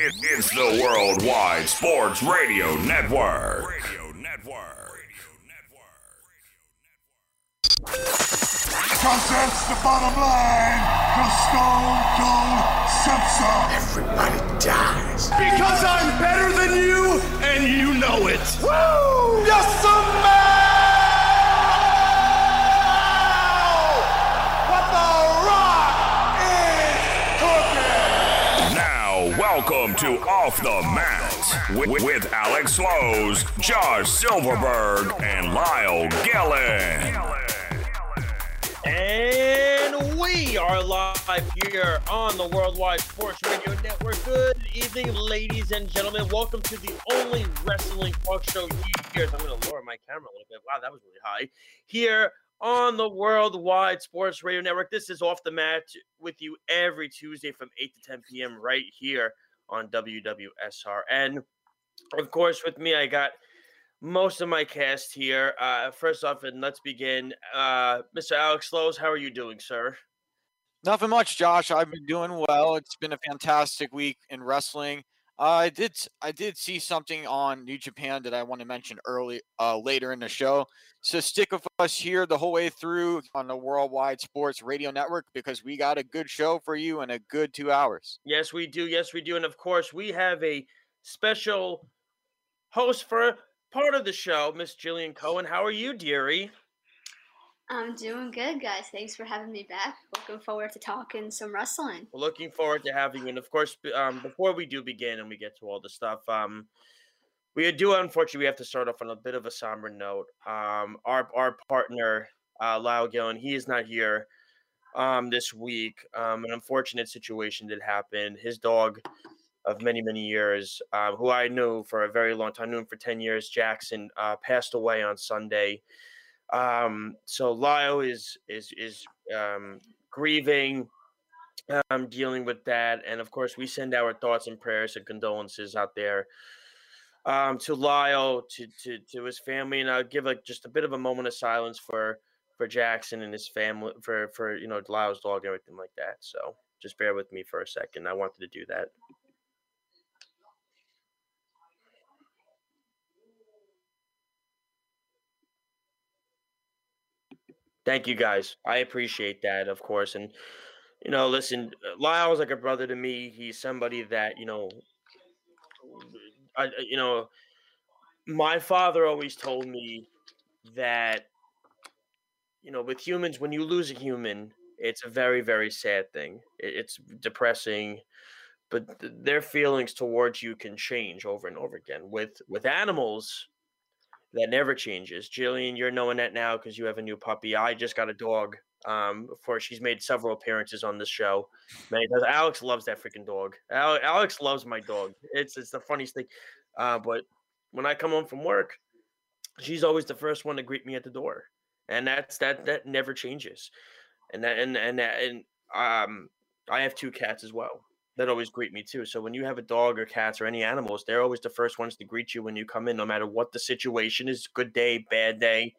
It, it's the Worldwide Sports Radio Network. Radio Network. Cause that's the bottom line. The Stone Cold Simpson. Everybody dies. Because I'm better than you, and you know it. Woo! Yes, What to Off the Mat with, with Alex Slows, Josh Silverberg, and Lyle Gillen. And we are live here on the Worldwide Sports Radio Network. Good evening, ladies and gentlemen. Welcome to the only wrestling talk show here. I'm going to lower my camera a little bit. Wow, that was really high. Here on the Worldwide Sports Radio Network. This is Off the Mat with you every Tuesday from 8 to 10 p.m. right here on WWSRN. Of course, with me, I got most of my cast here. Uh, first off, and let's begin. Uh, Mr. Alex Slows, how are you doing, sir? Nothing much, Josh. I've been doing well. It's been a fantastic week in wrestling. Uh, I did I did see something on New Japan that I want to mention early uh, later in the show. So stick with us here the whole way through on the Worldwide Sports Radio Network because we got a good show for you in a good two hours. Yes, we do. Yes, we do. And of course, we have a special host for part of the show, Miss Jillian Cohen. How are you, dearie? I'm doing good, guys. Thanks for having me back. Looking forward to talking some wrestling. We're looking forward to having you. And of course, um, before we do begin and we get to all the stuff, um, we do unfortunately we have to start off on a bit of a somber note. Um, our our partner uh, Lyle Gillen, he is not here um, this week. Um, an unfortunate situation did happen. His dog of many many years, uh, who I knew for a very long time, knew him for ten years. Jackson uh, passed away on Sunday. Um, so Lyle is is is um, grieving, um, dealing with that, and of course we send our thoughts and prayers and condolences out there um, to Lyle, to to to his family, and I'll give like just a bit of a moment of silence for for Jackson and his family, for for you know Lyle's dog and everything like that. So just bear with me for a second. I wanted to do that. Thank you guys. I appreciate that, of course. And you know, listen, uh, Lyle's like a brother to me. He's somebody that you know, I, uh, you know, my father always told me that you know, with humans, when you lose a human, it's a very, very sad thing. It's depressing, but th- their feelings towards you can change over and over again. With with animals, that never changes. Jillian, you're knowing that now because you have a new puppy. I just got a dog. Um, for she's made several appearances on this show. Many times. Alex loves that freaking dog. Al- Alex loves my dog. It's it's the funniest thing. Uh, but when I come home from work, she's always the first one to greet me at the door, and that's that that never changes. And that and and and um, I have two cats as well that always greet me too. So when you have a dog or cats or any animals, they're always the first ones to greet you when you come in, no matter what the situation is good day, bad day.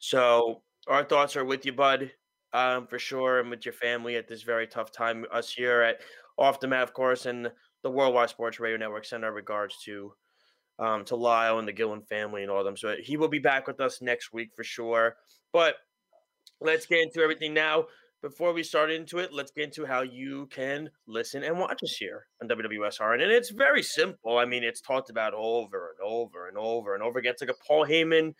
So our thoughts are with you, bud, um, for sure, and with your family at this very tough time. Us here at Off the Mat, of course, and the Worldwide Sports Radio Network send our regards to um, to Lyle and the Gillen family and all of them. So he will be back with us next week for sure. But let's get into everything now before we start into it, let's get into how you can listen and watch us here on WWSR. And it's very simple. I mean, it's talked about over and over and over and over again. It's like a Paul Heyman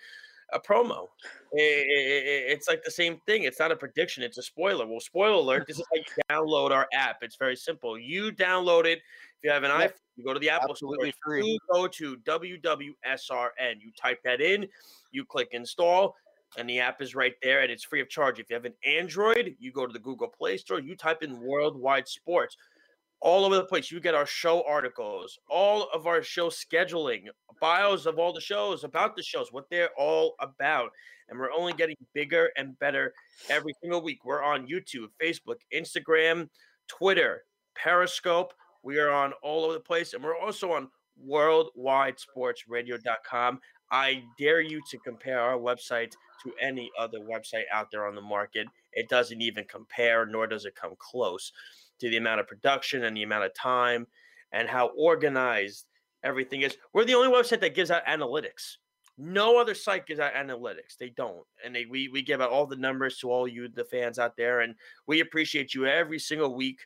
a promo. it's like the same thing. It's not a prediction, it's a spoiler. Well, spoiler alert, this is how you download our app. It's very simple. You download it. If you have an iPhone, you go to the Apple Absolutely Store. free. You go to WWSRN. You type that in, you click install, and the app is right there and it's free of charge. If you have an Android, you go to the Google Play Store, you type in Worldwide Sports. All over the place, you get our show articles, all of our show scheduling, bios of all the shows, about the shows, what they're all about. And we're only getting bigger and better every single week. We're on YouTube, Facebook, Instagram, Twitter, Periscope. We are on all over the place. And we're also on worldwidesportsradio.com. I dare you to compare our website to any other website out there on the market. It doesn't even compare, nor does it come close to the amount of production and the amount of time and how organized everything is. We're the only website that gives out analytics. No other site gives out analytics. They don't, and they we we give out all the numbers to all you the fans out there, and we appreciate you every single week,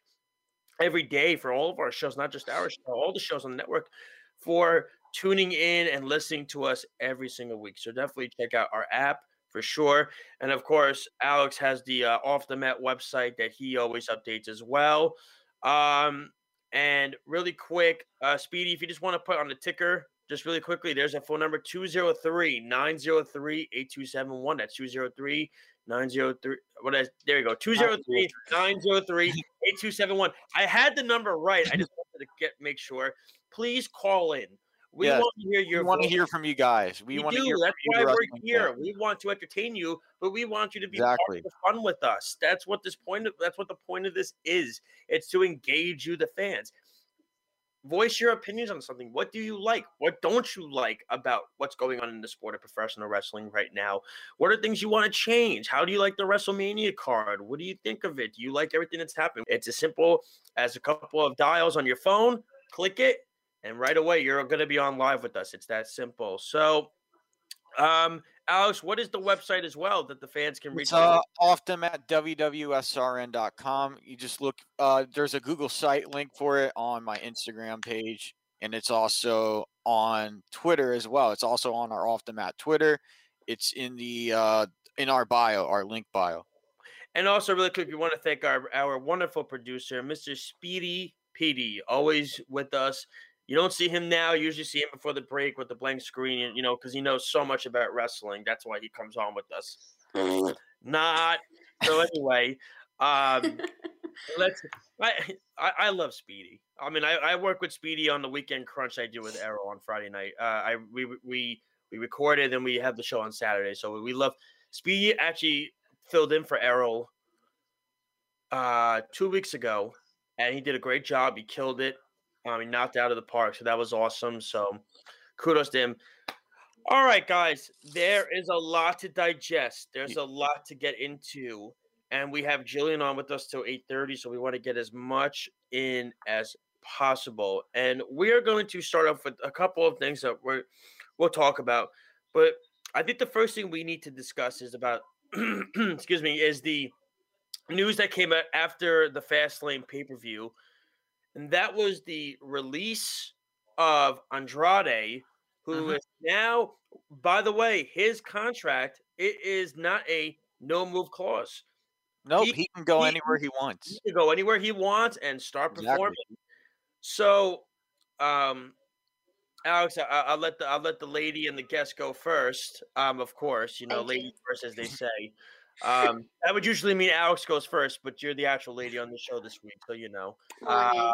every day for all of our shows, not just our show, all the shows on the network, for tuning in and listening to us every single week. So definitely check out our app for sure. And of course, Alex has the uh, off the mat website that he always updates as well. Um, and really quick, uh, Speedy, if you just want to put on the ticker, just really quickly, there's a phone number 203 903 8271. That's 203 903. What is there you go. 203 903 8271. I had the number right. I just wanted to get make sure. Please call in. We Yeah, want to hear your We want to hear from you guys. We, We want to do. hear That's from why we're here. We want to entertain you, but we want you to be Exactly. part of the fun with us. That's what this point of that's what the point of this is. It's to engage you, the fans. Voice your opinions on something. What do you like? What don't you like about what's going on in the sport of professional wrestling right now? What are things you want to change? How do you like the WrestleMania card? What do you think of it? Do you like everything that's happened? It's as simple as a couple of dials on your phone. Click it, and right away you're going to be on live with us. It's that simple. So, um, Alex, what is the website as well that the fans can reach? It's uh, them at www.srn.com. You just look, uh, there's a Google site link for it on my Instagram page, and it's also on Twitter as well. It's also on our off the mat Twitter. It's in the uh, in our bio, our link bio. And also, really quick, we want to thank our our wonderful producer, Mr. Speedy PD, always with us. You don't see him now. You usually see him before the break with the blank screen, you know, because he knows so much about wrestling. That's why he comes on with us. Not so. Anyway, um, let's. I, I I love Speedy. I mean, I, I work with Speedy on the weekend crunch I do with Arrow on Friday night. Uh, I we we we recorded and we have the show on Saturday, so we love Speedy. Actually, filled in for Errol uh, two weeks ago, and he did a great job. He killed it. Um, he knocked out of the park, so that was awesome. So, kudos to him. All right, guys, there is a lot to digest. There's a lot to get into, and we have Jillian on with us till eight thirty, so we want to get as much in as possible. And we are going to start off with a couple of things that we're we'll talk about. But I think the first thing we need to discuss is about excuse me, is the news that came out after the Fastlane pay-per-view. And that was the release of Andrade, who is Mhm. now, by the way, his contract, it is not a no move clause. Nope, He- he, can go he- anywhere he wants. He can go anywhere he wants and start Exactly. performing. So, um, Alex, I, I- I'll let the I'll let the lady and the guest go first. Um, of course, you know, lady first, as they say. Um, that would usually mean Alex goes first, but you're the actual lady on the show this week, so you know. Um,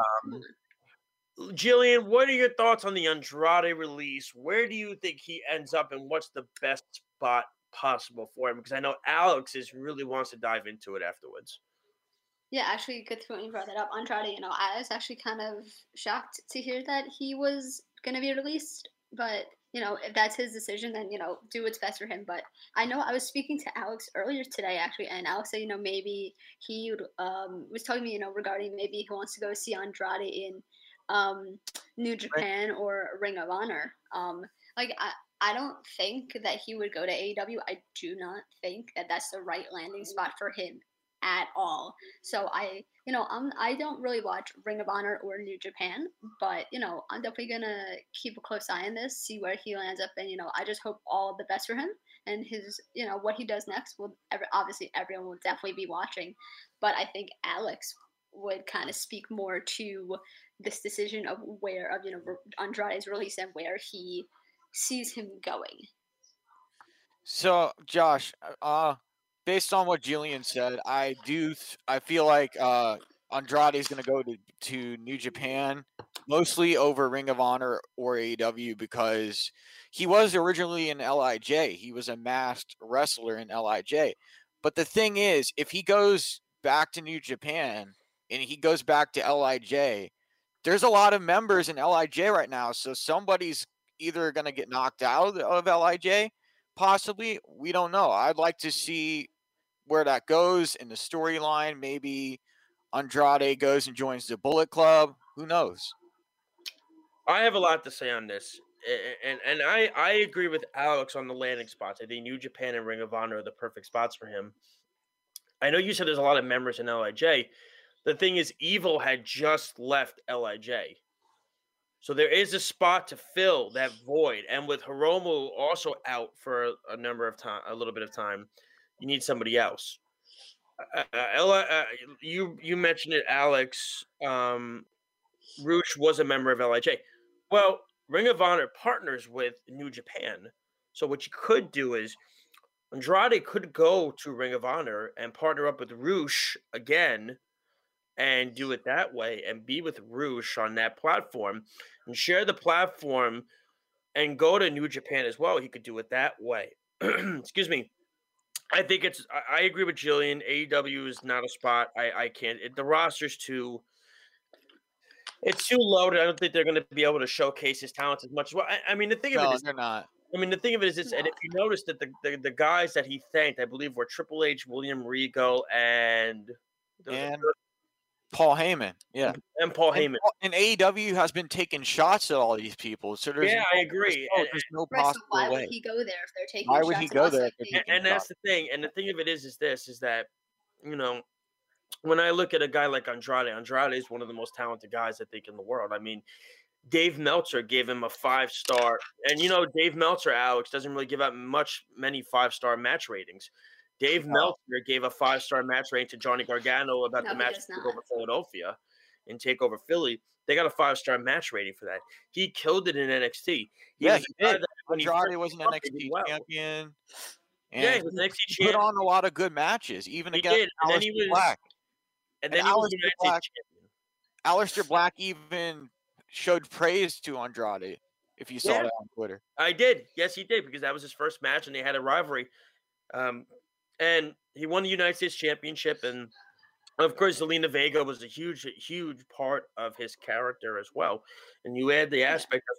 Jillian, what are your thoughts on the Andrade release? Where do you think he ends up, and what's the best spot possible for him? Because I know Alex is really wants to dive into it afterwards. Yeah, actually, good point you brought that up. Andrade, you know, I was actually kind of shocked to hear that he was going to be released. But, you know, if that's his decision, then, you know, do what's best for him. But I know I was speaking to Alex earlier today, actually, and Alex said, you know, maybe he would, um, was talking to me, you know, regarding maybe he wants to go see Andrade in um, New Japan or Ring of Honor. Um, like, I, I don't think that he would go to AEW. I do not think that that's the right landing spot for him at all. So I, you know, I'm I don't really watch Ring of Honor or New Japan, but you know, I'm definitely gonna keep a close eye on this, see where he lands up, and you know, I just hope all the best for him and his, you know, what he does next. Will ever obviously everyone will definitely be watching, but I think Alex would kind of speak more to this decision of where of you know Andrade's release and where he sees him going. So, Josh, uh, based on what Jillian said, I do. I feel like uh, Andrade is going to go to to New Japan, mostly over Ring of Honor or AEW because he was originally in Lij. He was a masked wrestler in Lij. But the thing is, if he goes back to New Japan and he goes back to Lij, there's a lot of members in Lij right now. So somebody's either going to get knocked out of Lij possibly we don't know i'd like to see where that goes in the storyline maybe andrade goes and joins the bullet club who knows I have a lot to say on this, and and I I agree with Alex on the landing spots. I think New Japan and Ring of Honor are the perfect spots for him. I know you said there's a lot of members in Lij. The thing is, Evil had just left Lij, so there is a spot to fill that void. And with Hiromu also out for a number of time, a little bit of time, you need somebody else. Uh, uh, Ella, uh, you you mentioned it, Alex. Um, Rush was a member of Lij. Well, Ring of Honor partners with New Japan. So what you could do is Andrade could go to Ring of Honor and partner up with Rush again and do it that way and be with Rush on that platform and share the platform and go to New Japan as well. He could do it that way. Excuse me. I think it's. I, I agree with Jillian. AEW is not a spot. I I can't. It, the roster's too. It's too loaded. I don't think they're going to be able to showcase his talents as much as well. I, I mean, the thing of it is, they're not. I mean, the thing of it is, this, and if you notice that the, the the guys that he thanked, I believe, were Triple H, William Regal, and there And third- Paul Heyman, yeah. and Paul And, Heyman. and AEW has been taking shots at all these people. So there's Yeah, no, I there's agree. no, And- there's no Right, so why way. would he go there if they're taking Why would shots he go there if and, and that's the thing. And the thing of it is, is this is that you know when I look at a guy like Andrade, Andrade is one of the most talented guys I think in the world. I mean, Dave Meltzer gave him a five star, and you know Dave Meltzer, Alex doesn't really give out much many five star match ratings. Dave No. Meltzer gave a five star match rating to Johnny Gargano about No, the match does to take over Philadelphia and take over Philly. They got a five star match rating for that. He killed it in NXT. He Yeah, was he did. that when he Andrade first was an came up, he did NXT well. champion. And Yeah, he was an he- NXT he put on a lot of good matches, even He against did, and then he Aleister was Black. and and then he was Aleister United Black- States champion. Aleister Black even showed praise to Andrade. If you saw Yeah. that on Twitter, I did. Yes, he did because that was his first match and they had a rivalry. Um, and he won the United States Championship. And of course, Zelina Vega was a huge, huge part of his character as well. And you add the aspect of,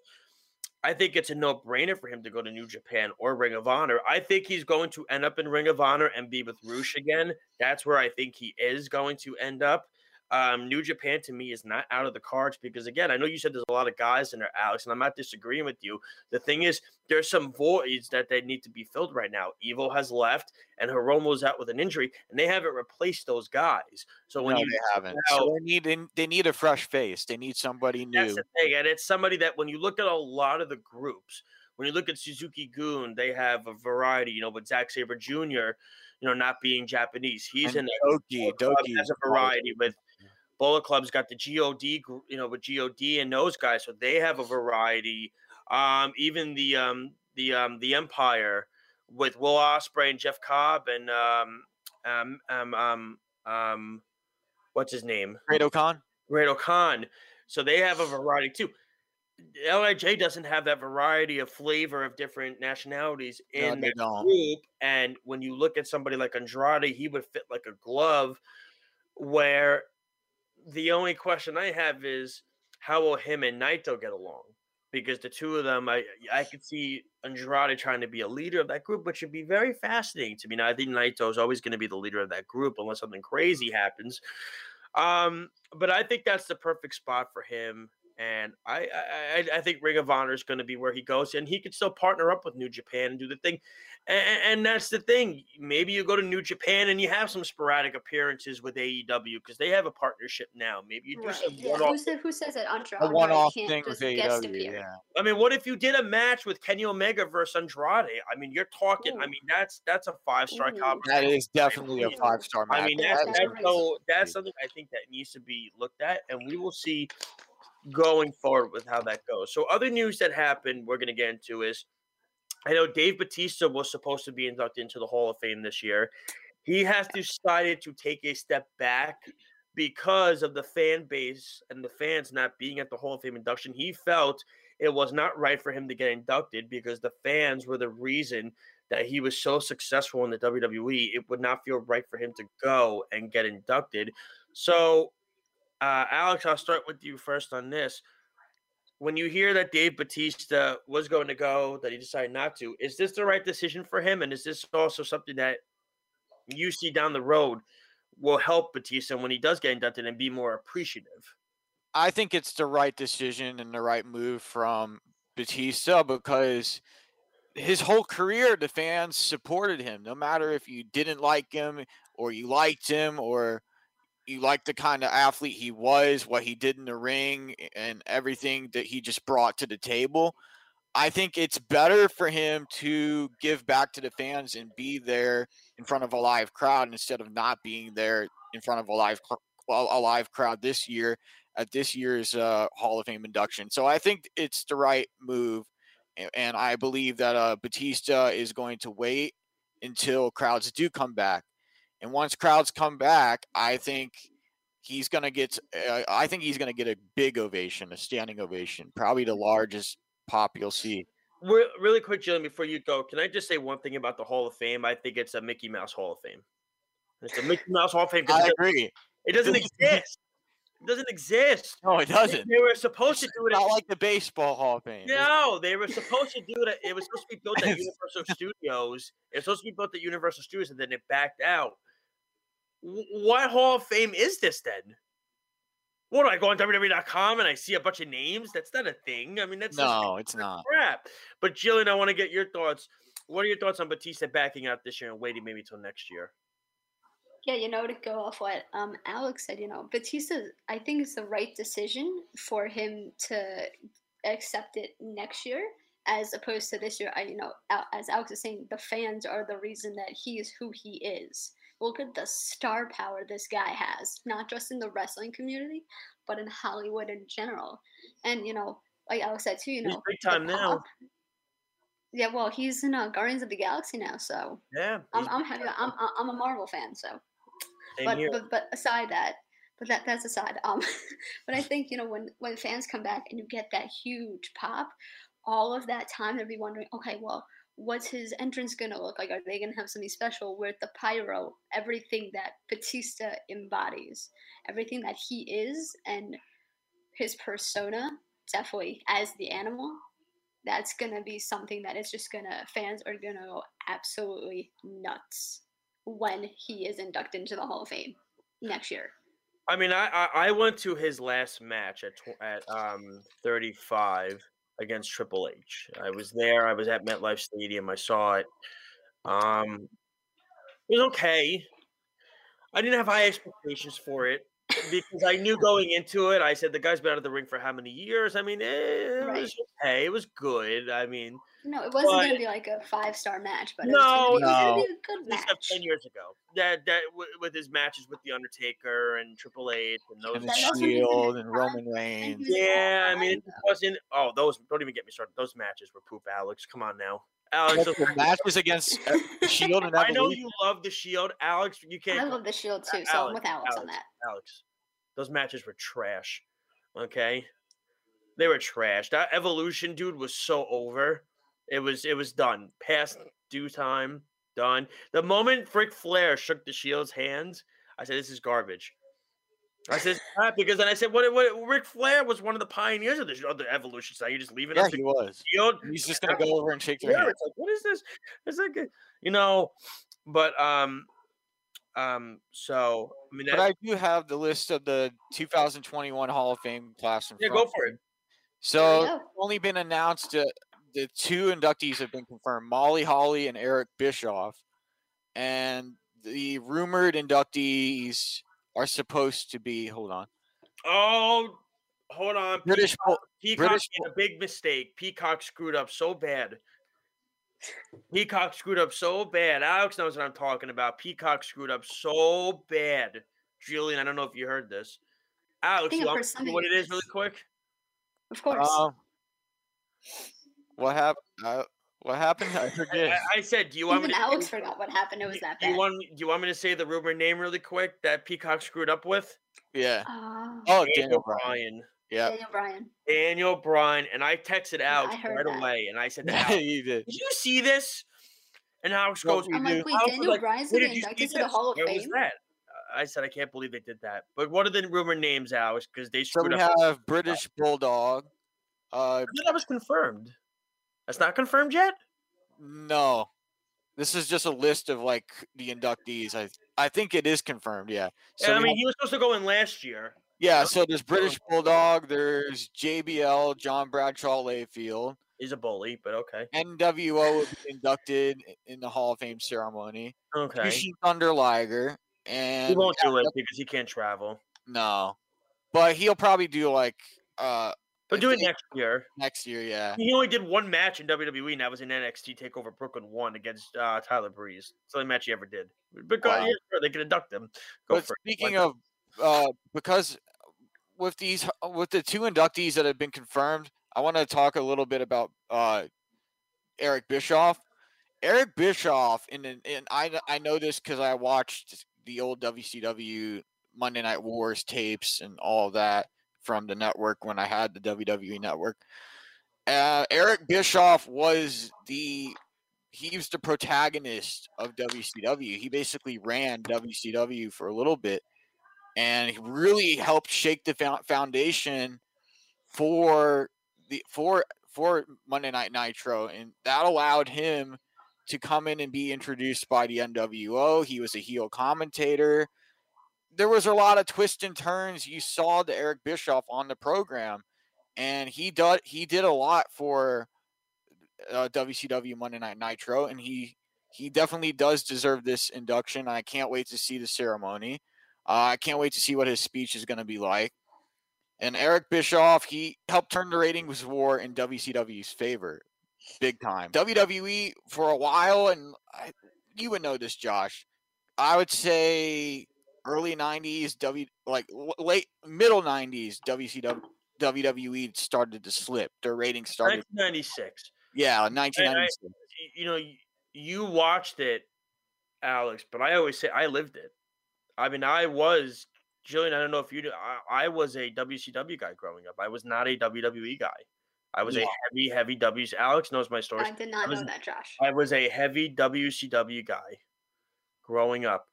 I think it's a no brainer for him to go to New Japan or Ring of Honor. I think he's going to end up in Ring of Honor and be with Rush again. That's where I think he is going to end up. Um, New Japan to me is not out of the cards because again, I know you said there's a lot of guys in there, Alex, and I'm not disagreeing with you. The thing is, there's some voids that they need to be filled right now. Evil has left, and Hiromu's out with an injury, and they haven't replaced those guys. So when no, you they haven't. now- So they need they, need a fresh face. They need somebody new. that's the thing, and it's somebody that when you look at a lot of the groups, when you look at Suzuki-gun, they have a variety. You know, with Zack Sabre Jr., you know, not being Japanese, he's And in Doki, Doki has a variety with Bullet Club's got the God, you know, with God and those guys, so they have a variety. Um, even the um the um the Empire with Will Ospreay and Jeff Cobb and um um um um um what's his name? Great Khan. Great Khan. So they have a variety too. Lij doesn't have that variety of flavor of different nationalities in they their group. And when you look at somebody like Andrade, he would fit like a glove. Where the only question I have is how will him and Naito get along? Because the two of them, I I could see Andrade trying to be a leader of that group, which would be very fascinating to me. Now I think Naito is always going to be the leader of that group unless something crazy happens. Um, but I think that's the perfect spot for him. And I, I, I- I think Ring of Honor is going to be where he goes, and he could still partner up with New Japan and do the thing. And, and that's the thing. Maybe you go to New Japan and you have some sporadic appearances with AEW because they have a partnership now. Maybe you do Right. some Yeah, one-off. who, said, who says that Andrade, A one-off thing with AEW. Yeah. I mean, what if you did a match with Kenny Omega versus Andrade? I mean, you're talking. I mean, that's that's a five star Ooh. That is definitely a five star match. I mean, that's, that's that's so that's something I think that needs to be looked at, and we will see going forward with how that goes. So, other news that happened, we're going to get into is I know Dave Batista was supposed to be inducted into the Hall of Fame this year. He has decided to take a step back because of the fan base and the fans not being at the Hall of Fame induction. He felt it was not right for him to get inducted because the fans were the reason that he was so successful in the WWE. It would not feel right for him to go and get inducted. So, uh, Alex, I'll start with you first on this. When you hear that Dave Batista was going to go, that he decided not to, is this the right decision for him? And is this also something that you see down the road will help Batista when he does get inducted and be more appreciative? I think it's the right decision and the right move from Batista because his whole career the fans supported him no matter if you didn't like him or you liked him or you like the kind of athlete he was, what he did in the ring and everything that he just brought to the table. I think it's better for him to give back to the fans and be there in front of a live crowd instead of not being there in front of a live a live crowd this year at this year's uh, Hall of Fame induction. So I think it's the right move, and I believe that uh, Batista is going to wait until crowds do come back, and once crowds come back, I think he's going to get. Uh, I think he's going to get a big ovation, a standing ovation, probably the largest pop you'll see. Re- really quick, Jillian, before you go, can I just say one thing about the Hall of Fame? I think it's a Mickey Mouse Hall of Fame. It's a Mickey Mouse Hall of Fame. I agree. It doesn't exist. It doesn't exist. No, it doesn't. They were supposed to do it. Not like the baseball Hall of Fame. No, they were supposed to do it. It was supposed to be built at Universal Studios. It was supposed to be built at Universal Studios, and then it backed out. What Hall of Fame is this then? What do I go on WWE.com and I see a bunch of names? That's not a thing. I mean, that's no, it's not crap. But Jillian, I want to get your thoughts. What are your thoughts on Batista backing out this year and waiting maybe till next year? Yeah, you know, to go off what um, Alex said, you know, Batista, I think it's the right decision for him to accept it next year as opposed to this year. I, you know, as Alex is saying, the fans are the reason that he is who he is. Look at the star power this guy has, not just in the wrestling community, but in Hollywood in general. And, you know, like Alex said too, you know, big time now. Yeah, well, he's in uh, Guardians of the Galaxy now, so yeah, I'm I'm happy. I'm I'm a Marvel fan, so but, but but aside that, but that that's aside. Um, but I think you know when when fans come back and you get that huge pop, all of that time they'll be wondering, okay, well, what's his entrance gonna look like? Are they gonna have something special with the pyro, everything that Batista embodies, everything that he is, and his persona, definitely as the animal. That's gonna be something that is just gonna fans are gonna go absolutely nuts when he is inducted into the Hall of Fame next year. I mean, I I, I went to his last match at tw- at um 35 against Triple H. I was there. I was at MetLife Stadium. I saw it. Um, it was okay. I didn't have high expectations for it because I knew going into it. I said the guy's been out of the ring for how many years? I mean, it, it right. was okay. It was good. I mean, no, it wasn't going to be like a five star match, but no, it was no, be, it be a good match. Ten years ago, that that with his matches with the Undertaker and Triple H and those and the Shield and Roman Reigns. Yeah, I mean, it wasn't. Oh, those don't even get me started. Those matches were poop. Alex, come on now. Alex, the matches against uh, Shield and I know you love the Shield, Alex. You can't. I love the Shield too, so Alex, I'm with Alex, Alex on that. Alex, those matches were trash. Okay, they were trash. That Evolution dude was so over. It was it was done. Past due time, done. The moment Ric Flair shook the Shield's hands, I said, "This is garbage." I said because then I said, "What? What? Ric Flair was one of the pioneers of the, of the evolution side. You just leave it yeah, up he was. Shield. He's just gonna go over and shake their yeah, hand. It's like, what is this? It's like, you know, but um, um. So I mean, but I do have the list of the 2021 Hall of Fame class. In yeah, go for it. So only been announced. Uh, the two inductees have been confirmed: Molly Holly and Eric Bischoff, and the rumored inductees are supposed to be. Hold on. Oh, hold on. British Peacock, Peacock British made a big mistake. Peacock screwed up so bad. Peacock screwed up so bad. Alex knows what I'm talking about. Peacock screwed up so bad. Julian, I don't know if you heard this. Alex, you want what it is really quick? Of course. Um, what happened? Uh, what happened? I forget. I, I, said, do you want Even me to? Alex forgot what happened. It was that bad. Do you want? Do you want me to say the rumor name really quick that Peacock screwed up with? Yeah. Uh, oh, Daniel, Daniel Bryan. Bryan. Yeah. Daniel Bryan. Daniel Bryan, and I texted Alex yeah, I right that. away, and I said, Yeah, you did. Did you see this? And Alex goes, I'm like, wait, Daniel like, Bryan's gonna be inducted to the Hall of Where Fame. Was that? I said I can't believe they did that. But what are the rumor names, Alex? Because they screwed so we up. have British Bulldog. Uh, that was confirmed. That's not confirmed yet. No, this is just a list of like the inductees. I I think it is confirmed. Yeah. So yeah, I mean, have, he was supposed to go in last year. Yeah, so there's British Bulldog, there's JBL, John Bradshaw Layfield. He's a bully, but okay. NWO will be inducted in the Hall of Fame ceremony. Okay. Jushin Thunder Liger. And He won't do it because he can't travel. No. But he'll probably do like uh But I do it think next year. next year, yeah. He only did one match in WWE, and that was in NXT Takeover Brooklyn One against uh, Tyler Breeze. It's the only match he ever did. But go, Wow. yeah, sure, they can induct him. Go But for it. speaking Why of uh because with these with the two inductees that have been confirmed, I want to talk a little bit about uh Eric Bischoff. Eric Bischoff and and I I know this cuz I watched the old WCW Monday Night Wars tapes and all that from the network when I had the WWE network. Uh, Eric Bischoff was the he was the protagonist of WCW. He basically ran WCW for a little bit, and he really helped shake the foundation for the for for Monday Night Nitro, and that allowed him to come in and be introduced by the NWO. He was a heel commentator. There was a lot of twists and turns. You saw the Eric Bischoff on the program, and he did he did a lot for uh, WCW Monday Night Nitro, and he he definitely does deserve this induction. I can't wait to see the ceremony. Uh, I can't wait to see what his speech is going to be like. And Eric Bischoff, he helped turn the ratings war in WCW's favor, big time. WWE for a while, and I, you would know this, Josh. I would say early '90s, W like late middle '90s, WCW WWE started to slip. Their ratings started, 1996. yeah, 1996. y- you know, you watched it, Alex, but I always say I lived it. I mean, I was Jillian. I don't know if you. knew, I, I was a WCW guy growing up. I was not a WWE guy. I was a heavy, heavy W. Alex knows my story. I did not was- know that, Josh. I was a heavy WCW guy growing up.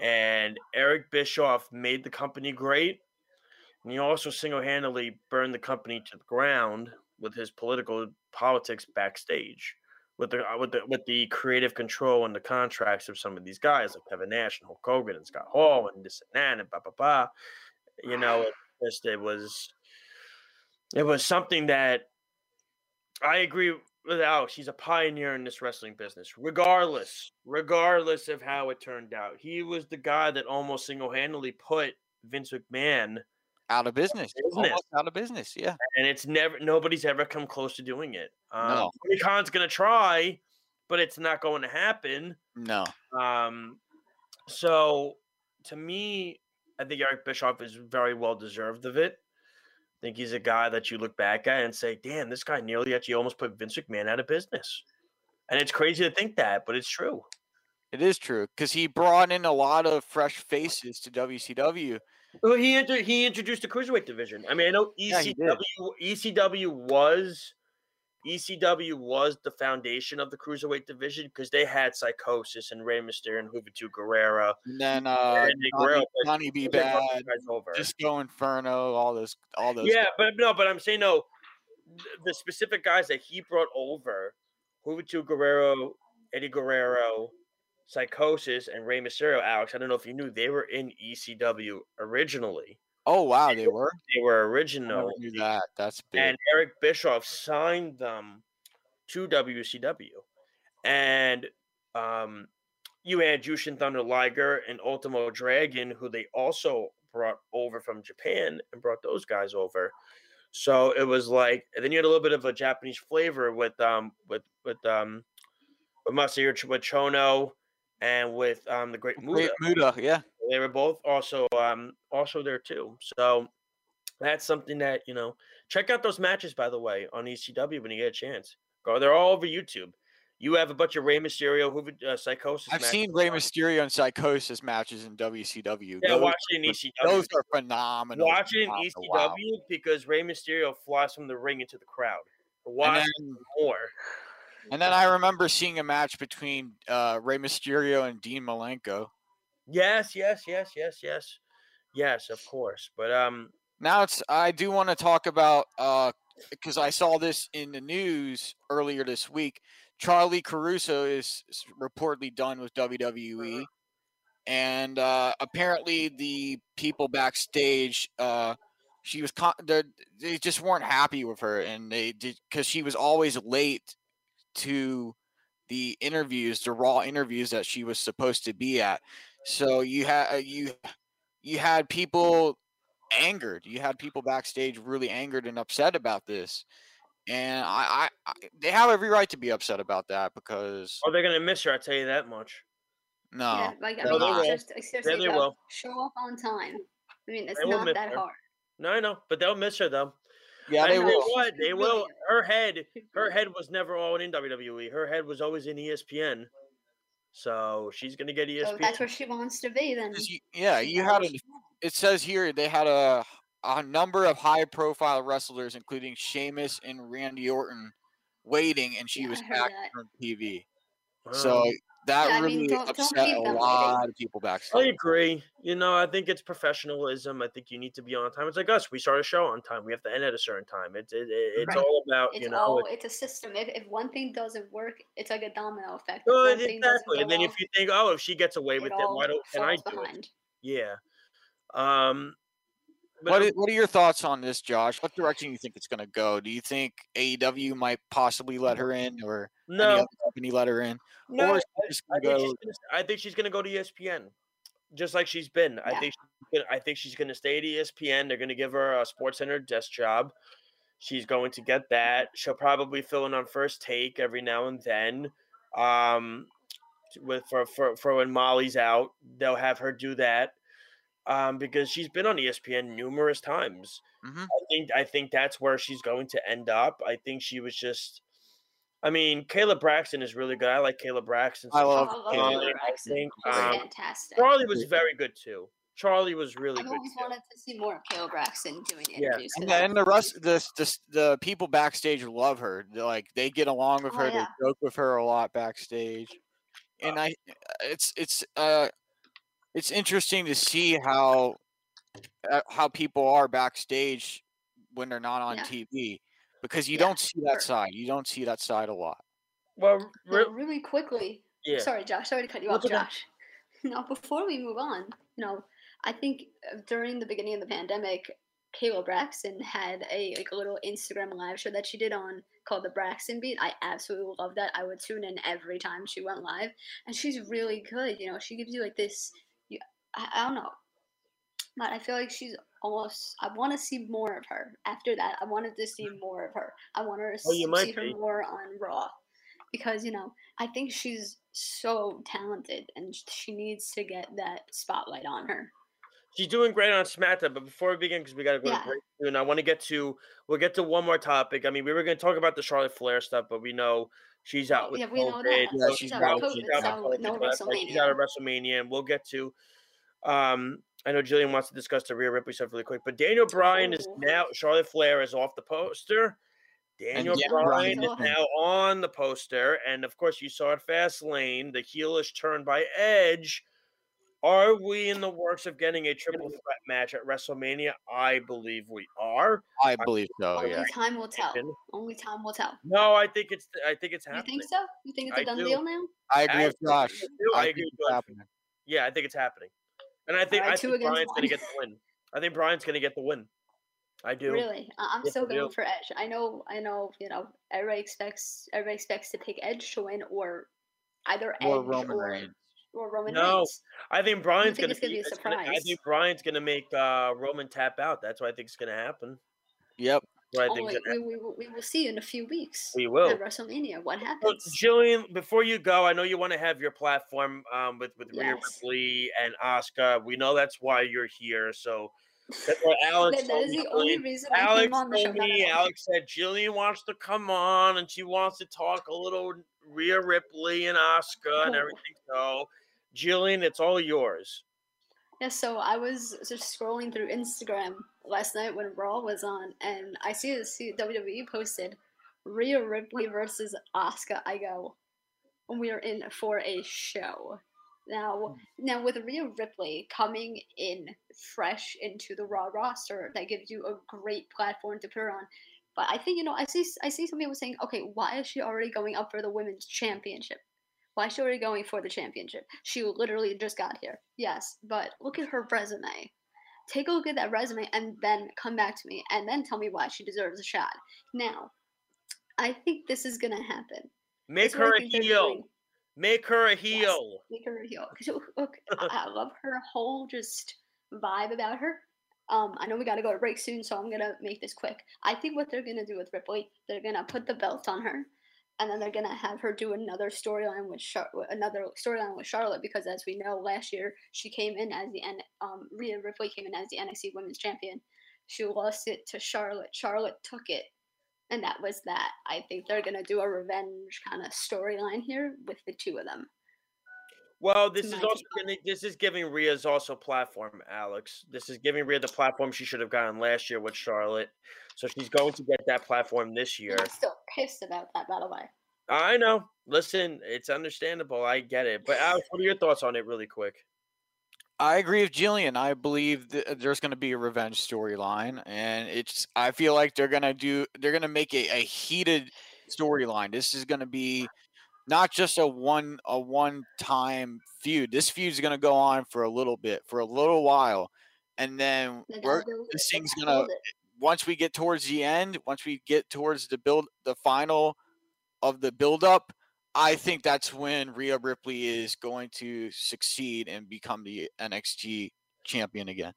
And Eric Bischoff made the company great. And he also single handedly burned the company to the ground with his political politics backstage. With the uh, with the with the creative control and the contracts of some of these guys like Kevin Nash and Hulk Hogan and Scott Hall and this and that and blah blah blah. You know, it just it was it was something that I agree with Alex. He's a pioneer in this wrestling business, regardless, regardless of how it turned out. He was the guy that almost single handedly put Vince McMahon, out of business, Business. almost out of business. Yeah, and it's never nobody's ever come close to doing it. Um, No. Tony Khan's gonna try, but it's not going to happen. no, Um, so to me, I think Eric Bischoff is very well deserved of it. I think he's a guy that you look back at and say, "Damn, this guy nearly actually almost put Vince McMahon out of business." And it's crazy to think that, but it's true. it is true because he brought in a lot of fresh faces to WCW. Well, he inter- he introduced the cruiserweight division. I mean, I know Yeah. ECW ECW was ECW was the foundation of the cruiserweight division because they had Psychosis and Rey Mysterio and Juventud Guerrera. And then uh, and Guerrero, Johnny, Johnny B. they brought those Bad, over. Disco Inferno, all those, all those. Yeah, but no, but I'm saying no. The specific guys that he brought over, Juventud Guerrero, Eddie Guerrero, Psychosis, and Rey Mysterio. Alex, I don't know if you knew they were in ECW originally. Oh wow, they were. They were I original. that. That's big. and Eric Bischoff signed them to WCW. And um, you had Jushin Thunder Liger and Ultimo Dragon, who they also brought over from Japan and brought those guys over. So it was like, and then you had a little bit of a Japanese flavor with um with with um with Masahiro with Chono and with um the Great Muta Great Muta, yeah. They were both also um also there too. So that's something that you know. Check out those matches by the way on ECW when you get a chance. Go, they're all over YouTube. You have a bunch of Rey Mysterio, who uh, Psychosis. I've seen Rey Mysterio and Psychosis matches in WCW. Yeah, those, watch it in ECW. those are phenomenal. Watch it in ECW wow. because Rey Mysterio flies from the ring into the crowd. And Watch then, more. and then I remember seeing a match between uh, Rey Mysterio and Dean Malenko. Yes, yes, yes, yes, yes, yes. Of course, but um, Now it's I do want to talk about uh because I saw this in the news earlier this week. Charly Caruso is reportedly done with WWE. and uh, apparently the people backstage, uh, she was con- they just weren't happy with her, and they did because she was always late to the interviews, the raw interviews that she was supposed to be at. So you had uh, you you had people angered. You had people backstage really angered and upset about this. And I, I, I they have every right to be upset about that because Oh, they're gonna miss her. I tell you that much. no, Yeah, like I they're mean, not. it's just, it's seriously, they will. show up on time. I mean, it's They not that her. hard. No, I know, but they'll miss her though. yeah, I they tell will. what, they will. Her head, her head was never all in WWE. Her head was always in ESPN. So she's gonna get E So ESPN. that's where she wants to be. then. you- yeah, you had a, it says here they had a a number of high profile wrestlers, including Sheamus and Randy Orton, waiting, and she Yeah, was back that. on TV. Wow. So that Yeah, I mean, really don't- don't upset a them waiting. lot of people back. I agree. You know, I think it's professionalism. I think you need to be on time. It's like us. We start a show on time. We have to end at a certain time. It's it, it- it's Right. all about it's you know. all it- it's a system. If, if one thing doesn't work, it's like a domino effect. Well, one thing doesn't exactly. And then if you think, oh, if she gets away it with it, all why don't can I falls do it? Yeah. Um. But What are, what are your thoughts on this, Josh? What direction do you think it's going to go? Do you think AEW might possibly let her in, or any no, other company let her in, no. or I, she just I going think to she's go? gonna, I think she's gonna go to ESPN, just like she's been. I think she's gonna, I think she's gonna stay at ESPN. They're gonna give her a Sports Center desk job. She's going to get that. She'll probably fill in on first take every now and then. Um, with for for for when Molly's out, they'll have her do that. Um, because she's been on ESPN numerous times. Mhm. I think I think that's where she's going to end up. I think she was just. I mean, Kayla Braxton is really good. I like Kayla Braxton. I so love I love Charly, Taylor I Braxton. think, He's um, fantastic. Charly was very good too. Charly was really I've good always too. wanted to see more of Kayla Braxton doing Yeah. interviews. And, 'cause the- and the rest, the, the the people backstage love her. They're like they get along with Oh, her. yeah. They joke with her a lot backstage, and I, it's it's uh, it's interesting to see how uh, how people are backstage when they're not on Yeah. TV because you Yeah, don't see that side. You don't see that side a lot. Well, Now, re- really quickly, yeah. sorry, Josh. Sorry to cut you That's off, okay. Josh. Now, before we move on, you know, I think uh, during the beginning of the pandemic, Kayla Braxton had a like a little Instagram live show that she did on called the Braxton Beat. I absolutely love that. I would tune in every time she went live, and she's really good. You know, she gives you like this. I, I don't know, but I feel like she's almost. I want to see more of her. After that, I wanted to see more of her. I want her to Oh, you s- might see her more on Raw because you know I think she's so talented and she needs to get that spotlight on her. She's doing great on SmackDown, but before we begin, because we got to go Yeah. to break soon, I want to get to we'll get to one more topic. I mean, we were going to talk about the Charlotte Flair stuff, but we know she's out with yeah, we know COVID. that. Yeah, so she's out out with she's out so no COVID, She's out of WrestleMania, and we'll get to. Um, I know Jillian wants to discuss the Rhea Ripley stuff really quick, but Daniel Bryan is now Charlotte Flair is off the poster. Daniel Daniel Bryan Bryan is is now on the poster, and of course, you saw it Fastlane, the heelish turn by Edge. Are we in the works of getting a triple threat match at WrestleMania? I believe we are. I believe so. Only Yeah. time will tell. Only time will tell. No, I think it's I think it's happening. You think so? You think it's a I done do. deal now? I agree I with Josh. do, I, I agree with Josh. Yeah, I think it's happening, and I think Alright, I think Bryan's gonna get the win. I think Bryan's gonna get the win. I do. Really? I- I'm Yes, still going for Edge. I know. I know. You know. Everybody expects. Everybody expects to pick Edge to win, or either Edge Or Roman or, Reigns. or Roman No, Reigns. I think Bryan's gonna it's be a surprise. gonna- I think Bryan's gonna make uh, Roman tap out. That's what I think is gonna happen. Yep. I Oh, we, we, will- we will see in a few weeks. we will. At WrestleMania, what So, happens? Jillian, before you go, I know you want to have your platform um, with with Rhea Ripley and Oscar. We know that's why you're here. So that's Alex. That, that told is me, the only reason I Alex came on the show. me. Alex said Jillian wants to come on and she wants to talk a little Rhea Ripley and Oscar and Oh. everything. So, Jillian, it's all yours. Yeah, so I was just scrolling through Instagram last night when Raw was on, and I see see WWE posted Rhea Ripley versus Asuka. I go, we are in for a show. Now, hmm. now with Rhea Ripley coming in fresh into the Raw roster, that gives you a great platform to put her on. But I think you know, I see I see some people saying, okay, why is she already going up for the women's championship? Why should we going for the championship? She literally just got here. Yes, but look at her resume. Take a look at that resume and then come back to me and then tell me why she deserves a shot. Now, I think this is gonna happen. Make her a heel. Make her a Yes, heel. make her a heel. I, I love her whole just vibe about her. Um, I know we got to go to break soon, so I'm gonna make this quick. I think what they're gonna do with Ripley, they're gonna put the belt on her, and then they're gonna have her do another storyline with Char- another storyline with Charlotte because, as we know, last year she came in as the N- um Rhea Ripley came in as the NXT Women's Champion. She lost it to Charlotte. Charlotte took it, and that was that. I think they're gonna do a revenge kind of storyline here with the two of them. Well, this is also take this is giving Rhea's also platform, Alex. This is giving Rhea the platform she should have gotten last year with Charlotte. So she's going to get that platform this year. I'm still pissed about that, by the way. I know. Listen, it's understandable. I get it. But Alex, what are your thoughts on it, really quick? I agree with Jillian. I believe that there's going to be a revenge storyline, and it's. I feel like they're going to do. They're going to make a, a heated storyline. This is going to be not just a one a one time feud. This feud is going to go on for a little bit, for a little while, and then we're, this it, they thing's gotta gonna once we get towards the end, once we get towards the build, the final of the build up, I think that's when Rhea Ripley is going to succeed and become the NXT champion again.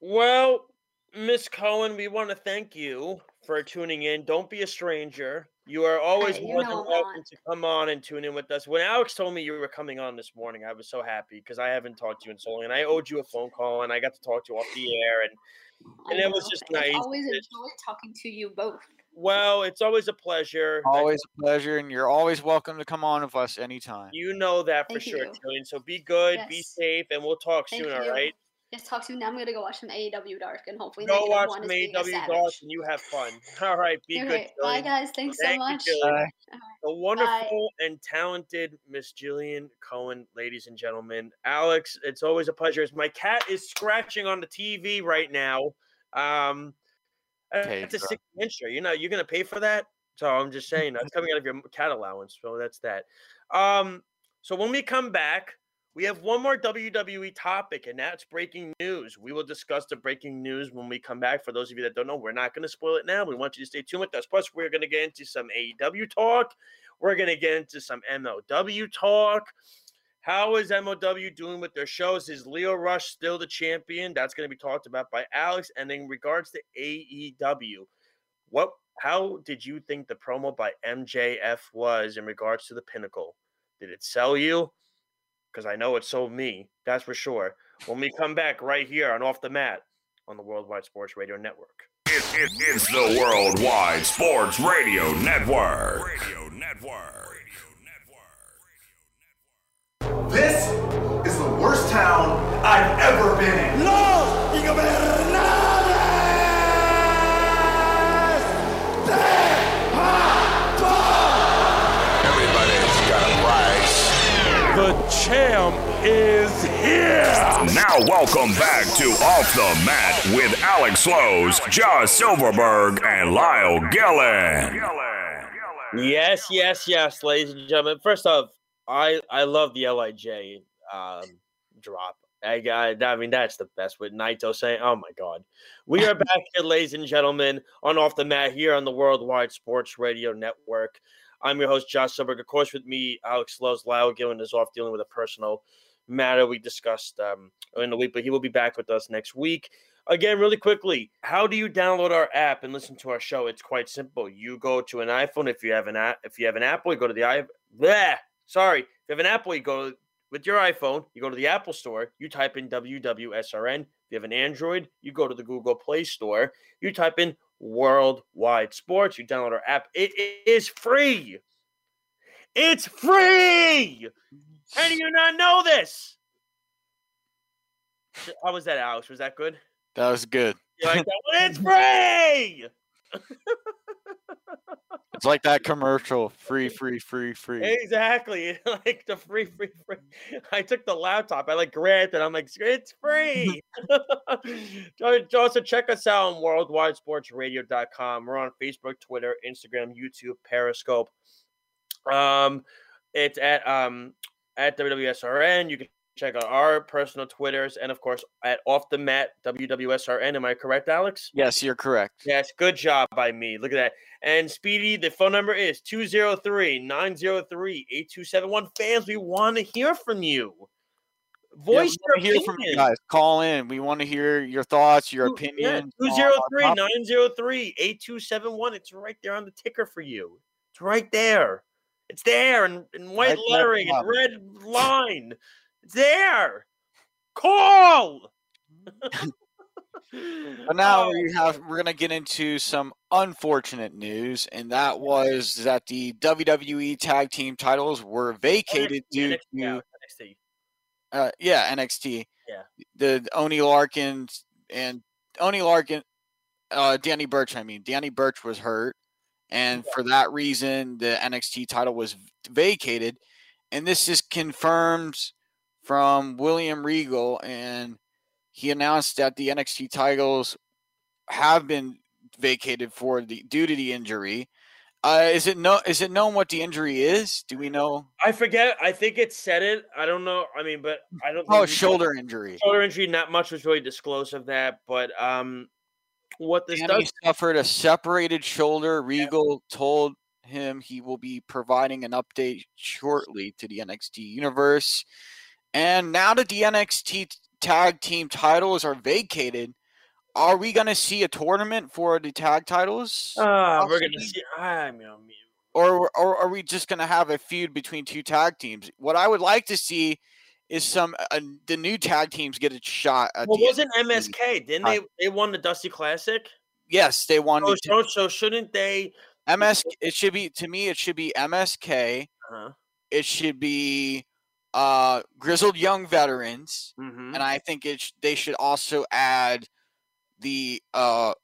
Well, Miss Cohen, we want to thank you for tuning in. Don't be a stranger. You are always Hey, you more than welcome not. to come on and tune in with us. When Alex told me you were coming on this morning, I was so happy because I haven't talked to you in so long, and I owed you a phone call, and I got to talk to you off the air. And I and it was just I nice. always It- enjoy talking to you both. well, it's always a pleasure. Always a pleasure, and you're always welcome to come on with us anytime. you know that for Thank sure, you. So be good, be safe, and we'll talk Thank soon. All you. right. Yes, talk to you now. I'm gonna go watch some AEW Dark and hopefully Go negative watch one some is being a AEW. Dark and you have fun. All right. Be good. Okay, bye guys. Thanks so Thank you, much. Jillian. Bye. The wonderful and talented Miss Jillian Cohen, ladies and gentlemen. Alex, it's always a pleasure. My cat is scratching on the TV right now. Um, Okay, that's a bro. six incher. You know, you're gonna pay for that. So I'm just saying that's coming out of your cat allowance. So that's that. Um, so when we come back, we have one more WWE topic, and that's breaking news. We will discuss the breaking news when we come back. For those of you that don't know, we're not going to spoil it now. We want you to stay tuned with us. Plus, we're going to get into some AEW talk. We're going to get into some MLW talk. How is MLW doing with their shows? Is Leo Rush still the champion? That's going to be talked about by Alex. And in regards to AEW, what? How did you think the promo by MJF was in regards to the Pinnacle? Did it sell you? Because I know it's so me. That's for sure. When we come back right here on Off the Mat on the Worldwide Sports Radio Network. It, it, it's the Worldwide Sports Radio Network. Radio Network. This is the worst town I've ever been in. ¡No! The champ is here! Now, welcome back to Off the Mat with Alex Slows, Josh Silverberg, and Lyle Gillen. Yes, yes, yes, ladies and gentlemen. First off, I I love the Lij um, drop. I, I, I mean, that's the best with Naito saying, "Oh my God." We are back here, ladies and gentlemen, on off the mat here on the Worldwide Sports Radio Network. I'm your host, Josh Silberg. Of course, with me, Alex Lowe's, Lyle Gillen is off dealing with a personal matter we discussed um, in the week, but he will be back with us next week. Again, really quickly, how do you download our app and listen to our show? It's quite simple. You go to an iPhone if you have an app. If you have an Apple, you go to the i. Sorry, if you have an Apple, you go with your iPhone. You go to the Apple Store. You type in WWSRN. If you have an Android, you go to the Google Play Store. You type in Worldwide Sports. You download our app. It is free. It's free. How do you not know this? How was that, Alex? Was that good? That was good. You like that? It's free. It's like that commercial free, free, free, free. Exactly. Like the free, free, free. I took the laptop. I like grabbed it. I'm like, it's free. Also, check us out on worldwidesportsradio.com. We're on Facebook, Twitter, Instagram, YouTube, Periscope. Um, It's at um at WWSRN. You can check out our personal Twitters and of course at Off the Mat WWSRN. Am I correct, Alex? Yes, you're correct. Yes, good job by me. Look at that. And Speedy, the phone number is 203-903-8271. Fans, we want to hear from you. Voice wanna your hear from you guys. Call in. We want to hear your thoughts, your Two- opinions. Yeah, on our 203 topic. 903 8271. It's right there on the ticker for you. It's right there. It's there in, in white Right lettering and red line. There. Call. But now Oh, we have we're gonna get into some unfortunate news, and that was that the WWE Tag Team titles were vacated NXT, due NXT, to yeah, NXT. uh, yeah NXT. Yeah. The Oney Lorcans and Oney Lorcan, uh, Danny Burch. I mean, Danny Burch was hurt, and for that reason, the NXT title was vacated, and this is confirmed from William Regal, and he announced that the NXT titles have been vacated for the due to the injury. Uh, is it no? Is it known what the injury is? Do we know? I forget. I think it said it. I don't know. I mean, but I don't. Oh, shoulder injury. shoulder injury. Not much was really disclosed of that, but um, what this Danny does. suffered a separated shoulder. Regal told him he will be providing an update shortly to the NXT universe. And now that the NXT tag team titles are vacated, are we going to see a tournament for the tag titles? Ah, we're gonna see. I mean, or or are we just going to have a feud between two tag teams? What I would like to see is some uh, the new tag teams get a shot. At well, the wasn't NXT. MSK? Didn't Uh, they? They won the Dusty Classic. Yes, they won. Oh, the t- so, so shouldn't they? MS. It should be to me. It should be MSK. Uh-huh. It should be uh grizzled young veterans, Mm-hmm. and I think it sh- they should also add the uh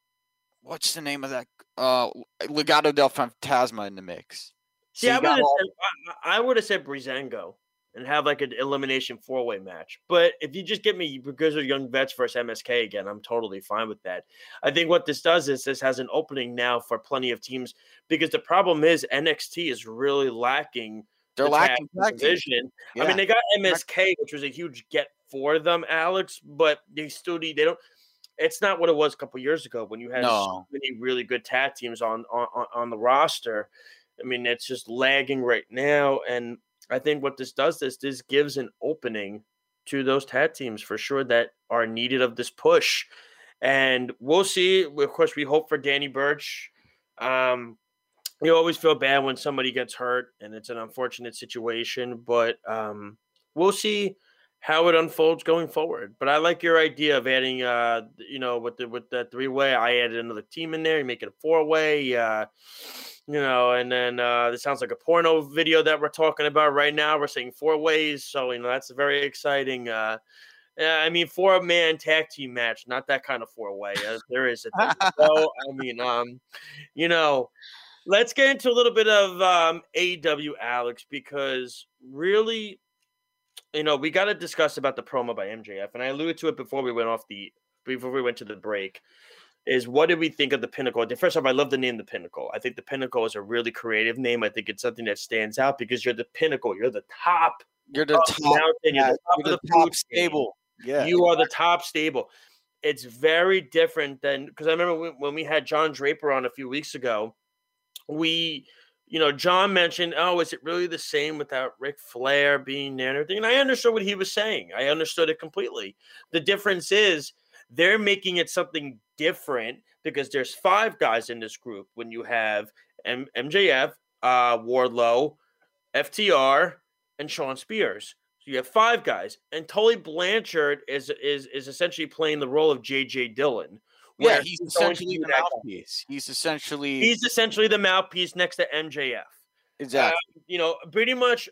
what's the name of that uh Legado del Fantasma in the mix. See, So I would have all- said, I, I would have said Breezango and have like an elimination four way match. But if you just get me because of young vets versus MSK again, I'm totally fine with that. I think what this does is this has an opening now for plenty of teams because the problem is NXT is really lacking they're lacking vision. division. I mean, they got MSK, which was a huge get for them, Alex, but they still need, they don't. It's not what it was a couple years ago when you had so many really good tag teams on, on on- on the roster. I mean, it's just lagging right now, and I think what this does this this gives an opening to those tag teams for sure that are needed of this push, and we'll see. Of course, we hope for Danny Burch. Um, you always feel bad when somebody gets hurt and it's an unfortunate situation but um we'll see how it unfolds going forward but i like your idea of adding uh you know with the with the three way i added another team in there you make it a four way uh you know and then uh this sounds like a porno video that we're talking about right now we're saying four ways so you know that's very exciting uh yeah, I mean, four man tag team match, not that kind of four way. Uh, there is a thing. so, I mean, um, you know, let's get into a little bit of um, AEW, Alex, because really, you know, we got to discuss about the promo by MJF, and I alluded to it before we went off the before we went to the break. Is what did we think of the Pinnacle? First off, I love the name the Pinnacle. I think the Pinnacle is a really creative name. I think it's something that stands out because you're the pinnacle. You're the top You're the top, mountain. You're the top you're of the the top stable. Yeah. You are the top stable. It's very different than because I remember when, when we had John Draper on a few weeks ago. We, you know, John mentioned, "Oh, is it really the same without Ric Flair being there and everything?" And I understood what he was saying. I understood it completely. The difference is they're making it something different because there's five guys in this group. When you have M- MJF, uh, Wardlow, FTR, and Shawn Spears. So you have five guys, and Tully Blanchard is is is essentially playing the role of JJ Dillon. Yeah, he's essentially the that guy. mouthpiece. He's essentially He's essentially the mouthpiece next to MJF. exactly. You know, pretty much.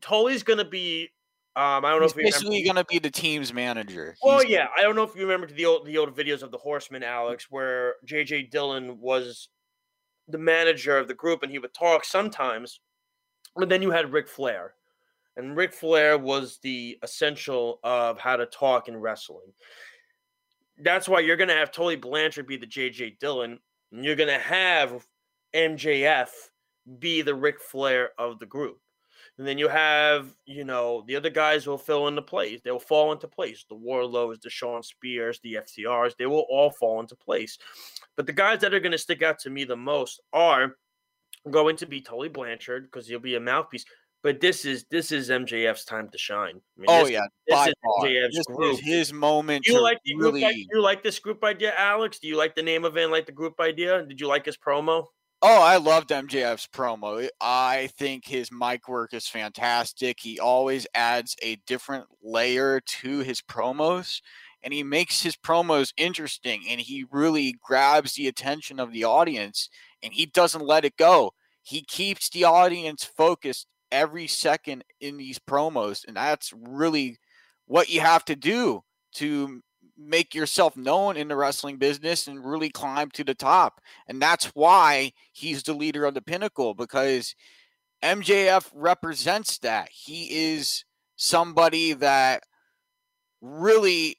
Tully's going to be. Um, I don't know if basically to be the team's manager. Well, He's- yeah, I don't know if you remember the old the old videos of the Horseman, Alex, where JJ Dillon was the manager of the group, and he would talk sometimes. But then you had Ric Flair, and Ric Flair was the essential of how to talk in wrestling. That's why you're going to have Tully Blanchard be the JJ Dillon, and you're going to have MJF be the Ric Flair of the group. And then you have, you know, the other guys will fill into place. They'll fall into place. The Wardlows, the Shawn Spears, the FTRs, they will all fall into place. But the guys that are going to stick out to me the most are going to be Tully Blanchard because he'll be a mouthpiece. But this is this is MJF's time to shine. I mean, Oh this- yeah, this is far. MJF's This group. is his moment Do you like the group? really. Do you like this group idea, Alex? Do you like the name of it and like the group idea? Did you like his promo? Oh, I loved MJF's promo. I think his mic work is fantastic. He always adds a different layer to his promos and he makes his promos interesting and he really grabs the attention of the audience and he doesn't let it go. He keeps the audience focused every second in these promos and that's really what you have to do to make yourself known in the wrestling business and really climb to the top. And that's why he's the leader of the pinnacle because MJF represents that. He is somebody that really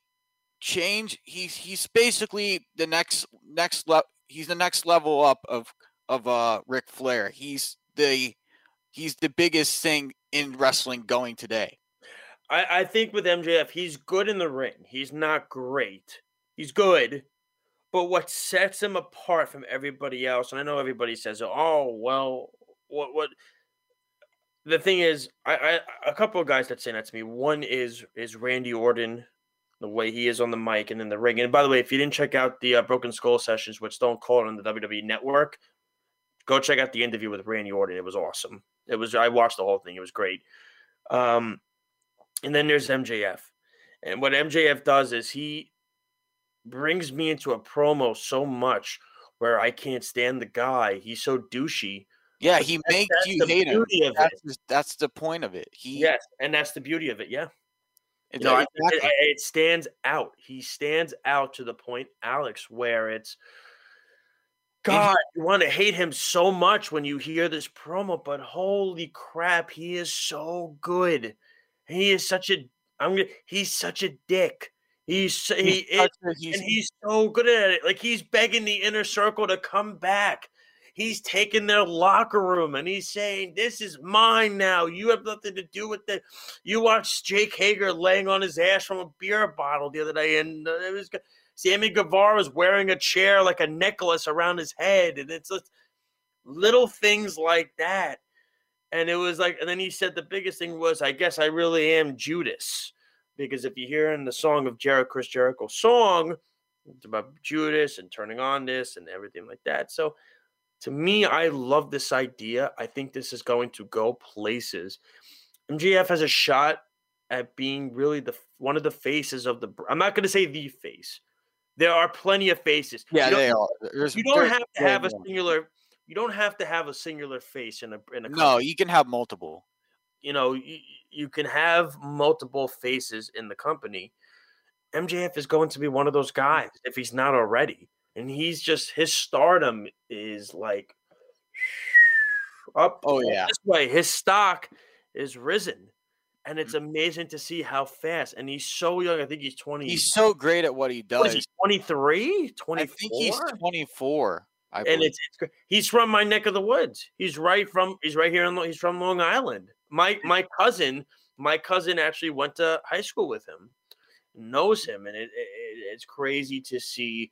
change he's he's basically the next next level he's the next level up of of uh Ric Flair. He's the he's the biggest thing in wrestling going today. I, I think with MJF, he's good in the ring. He's not great. He's good. But what sets him apart from everybody else, and I know everybody says, "Oh, well, what what?" The thing is, I, I a couple of guys that say that to me. One is is Randy Orton, the way he is on the mic and in the ring. And by the way, if you didn't check out the uh, Broken Skull sessions with Stone Cold on the WWE Network, go check out the interview with Randy Orton. It was awesome. It was I watched the whole thing. It was great. Um, and then there's MJF. And what MJF does is he brings me into a promo so much where I can't stand the guy. He's so douchey. Yeah, he that's- makes that's you the hate him. That's, his- that's the point of it. He Yes, and that's the beauty of it. Yeah. it- No, I- it, it stands out. He stands out to the point, Alex, where it's God, you want to hate him so much when you hear this promo, but holy crap, he is so good. He is such a I'm he's such a dick. He's so- he He's is a- he's- and he's so good at it. Like he's begging the inner circle to come back. He's taking their locker room and he's saying, "This is mine now. You have nothing to do with it." You watched Jake Hager laying on his ass from a beer bottle the other day, and uh, it was. Sammy Guevara was wearing a chair like a necklace around his head, and it's just little things like that. And it was like, and then he said the biggest thing was, "I guess I really am Judas." because if you hear in the song of Jericho, Chris Jericho's song, it's about Judas and turning on this and everything like that. So to me, I love this idea. I think this is going to go places. MJF has a shot at being really the one of the faces of the. I'm not going to say the face. There are plenty of faces. yeah, they are. There's, you don't have to have a singular. You don't have to have a singular face in a in a. No, company you can have multiple. you know, you, you can have multiple faces in the company. MJF is going to be one of those guys if he's not already. And he's just his stardom is like up Oh, yeah. this way. His stock is risen. And Mm. it's amazing to see how fast. And he's so young. I think he's 20. He's so great at what he what is does. he, 23? I 24? think he's 24. I and it's, it's he's from my neck of the woods. He's right from he's right here in he's from Long Island. My my cousin my cousin actually went to high school with him, knows him, and it, it it's crazy to see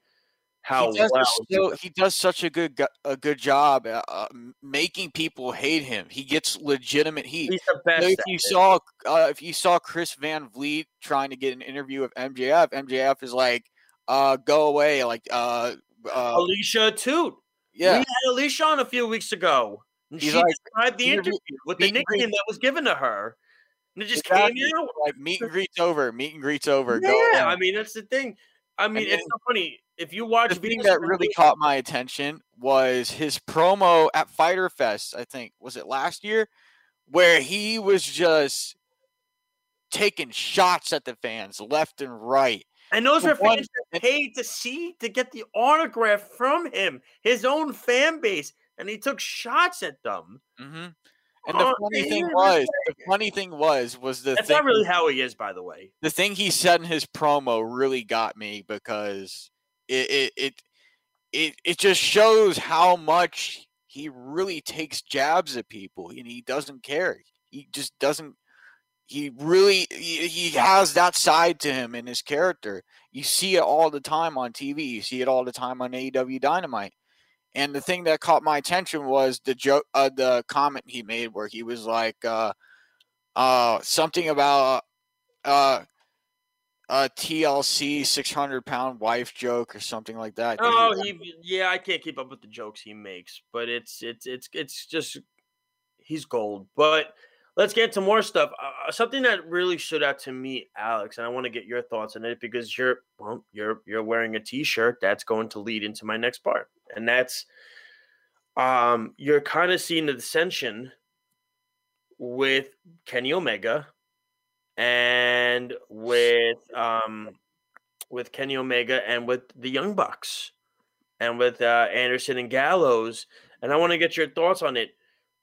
how he does, well so, he does such a good a good job uh, uh, making people hate him. He gets legitimate heat. he's the So if you it. saw uh, if you saw Chris Van Vliet trying to get an interview with MJF, MJF is like, uh, "Go away!" Like, uh, uh, Alicia Atout, Yeah, we had Alicia on a few weeks ago, and He's she like, described the interview- with the nickname that was given to her, and it just Exactly. came out. like meet and greets over, meet and greets over. Yeah. I mean that's the thing. I mean, it's then so funny if you watch the thing that really caught my attention was his promo at Fyter Fest. I think was it last year, where he was just taking shots at the fans left and right. And those The are one- fans that paid to see to get the autograph from him, his own fan base, and he took shots at them. hmm And the Oh, funny thing was, the funny thing was, was the That's thing, not really how he is, by the way. the thing he said in his promo really got me because it it it it, it just shows how much he really takes jabs at people and he doesn't care. He just doesn't he really he, he has that side to him in his character. You see it all the time on TV. You see it all the time on AEW Dynamite. And the thing that caught my attention was the joke, uh, the comment he made where he was like, uh, uh, something about uh, a TLC 600 pound wife joke or something like that. Oh, he, yeah, I can't keep up with the jokes he makes, but it's it's it's it's just he's gold. But let's get to more stuff. Uh, something that really stood out to me, Alex, and I want to get your thoughts on it because you're well, you're you're wearing a T-shirt that's going to lead into my next part, and that's um you're kind of seeing the dissension with Kenny Omega and with um with Kenny Omega and with the Young Bucks and with uh, Anderson and Gallows, and I want to get your thoughts on it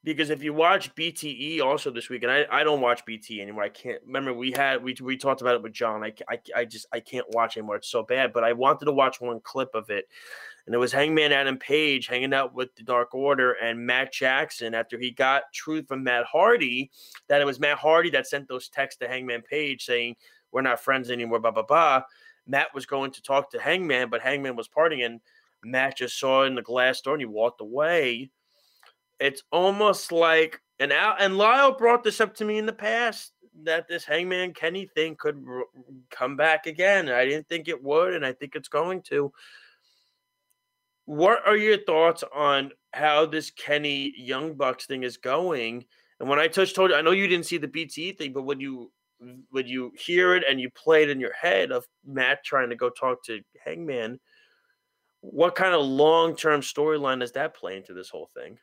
because if you watch BTE also this week, and I, I don't watch BTE anymore. I can't remember we had we we talked about it with John. I, I, I just I can't watch anymore. It's so bad. But I wanted to watch one clip of it, and it was Hangman Adam Page hanging out with the Dark Order and Matt Jackson after he got truth from Matt Hardy that it was Matt Hardy that sent those texts to Hangman Page saying we're not friends anymore. Blah blah blah. Matt was going to talk to Hangman, but Hangman was partying, and Matt just saw in the glass door and he walked away it's almost like and and Lyle brought this up to me in the past that this Hangman Kenny thing could r- come back again. I didn't think it would, and I think it's going to. What are your thoughts on how this Kenny Young Bucks thing is going? And when I touched told you, I know you didn't see the BT thing, but when you when you hear it and you play it in your head of Matt trying to go talk to Hangman, what kind of long term storyline does that play into this whole thing?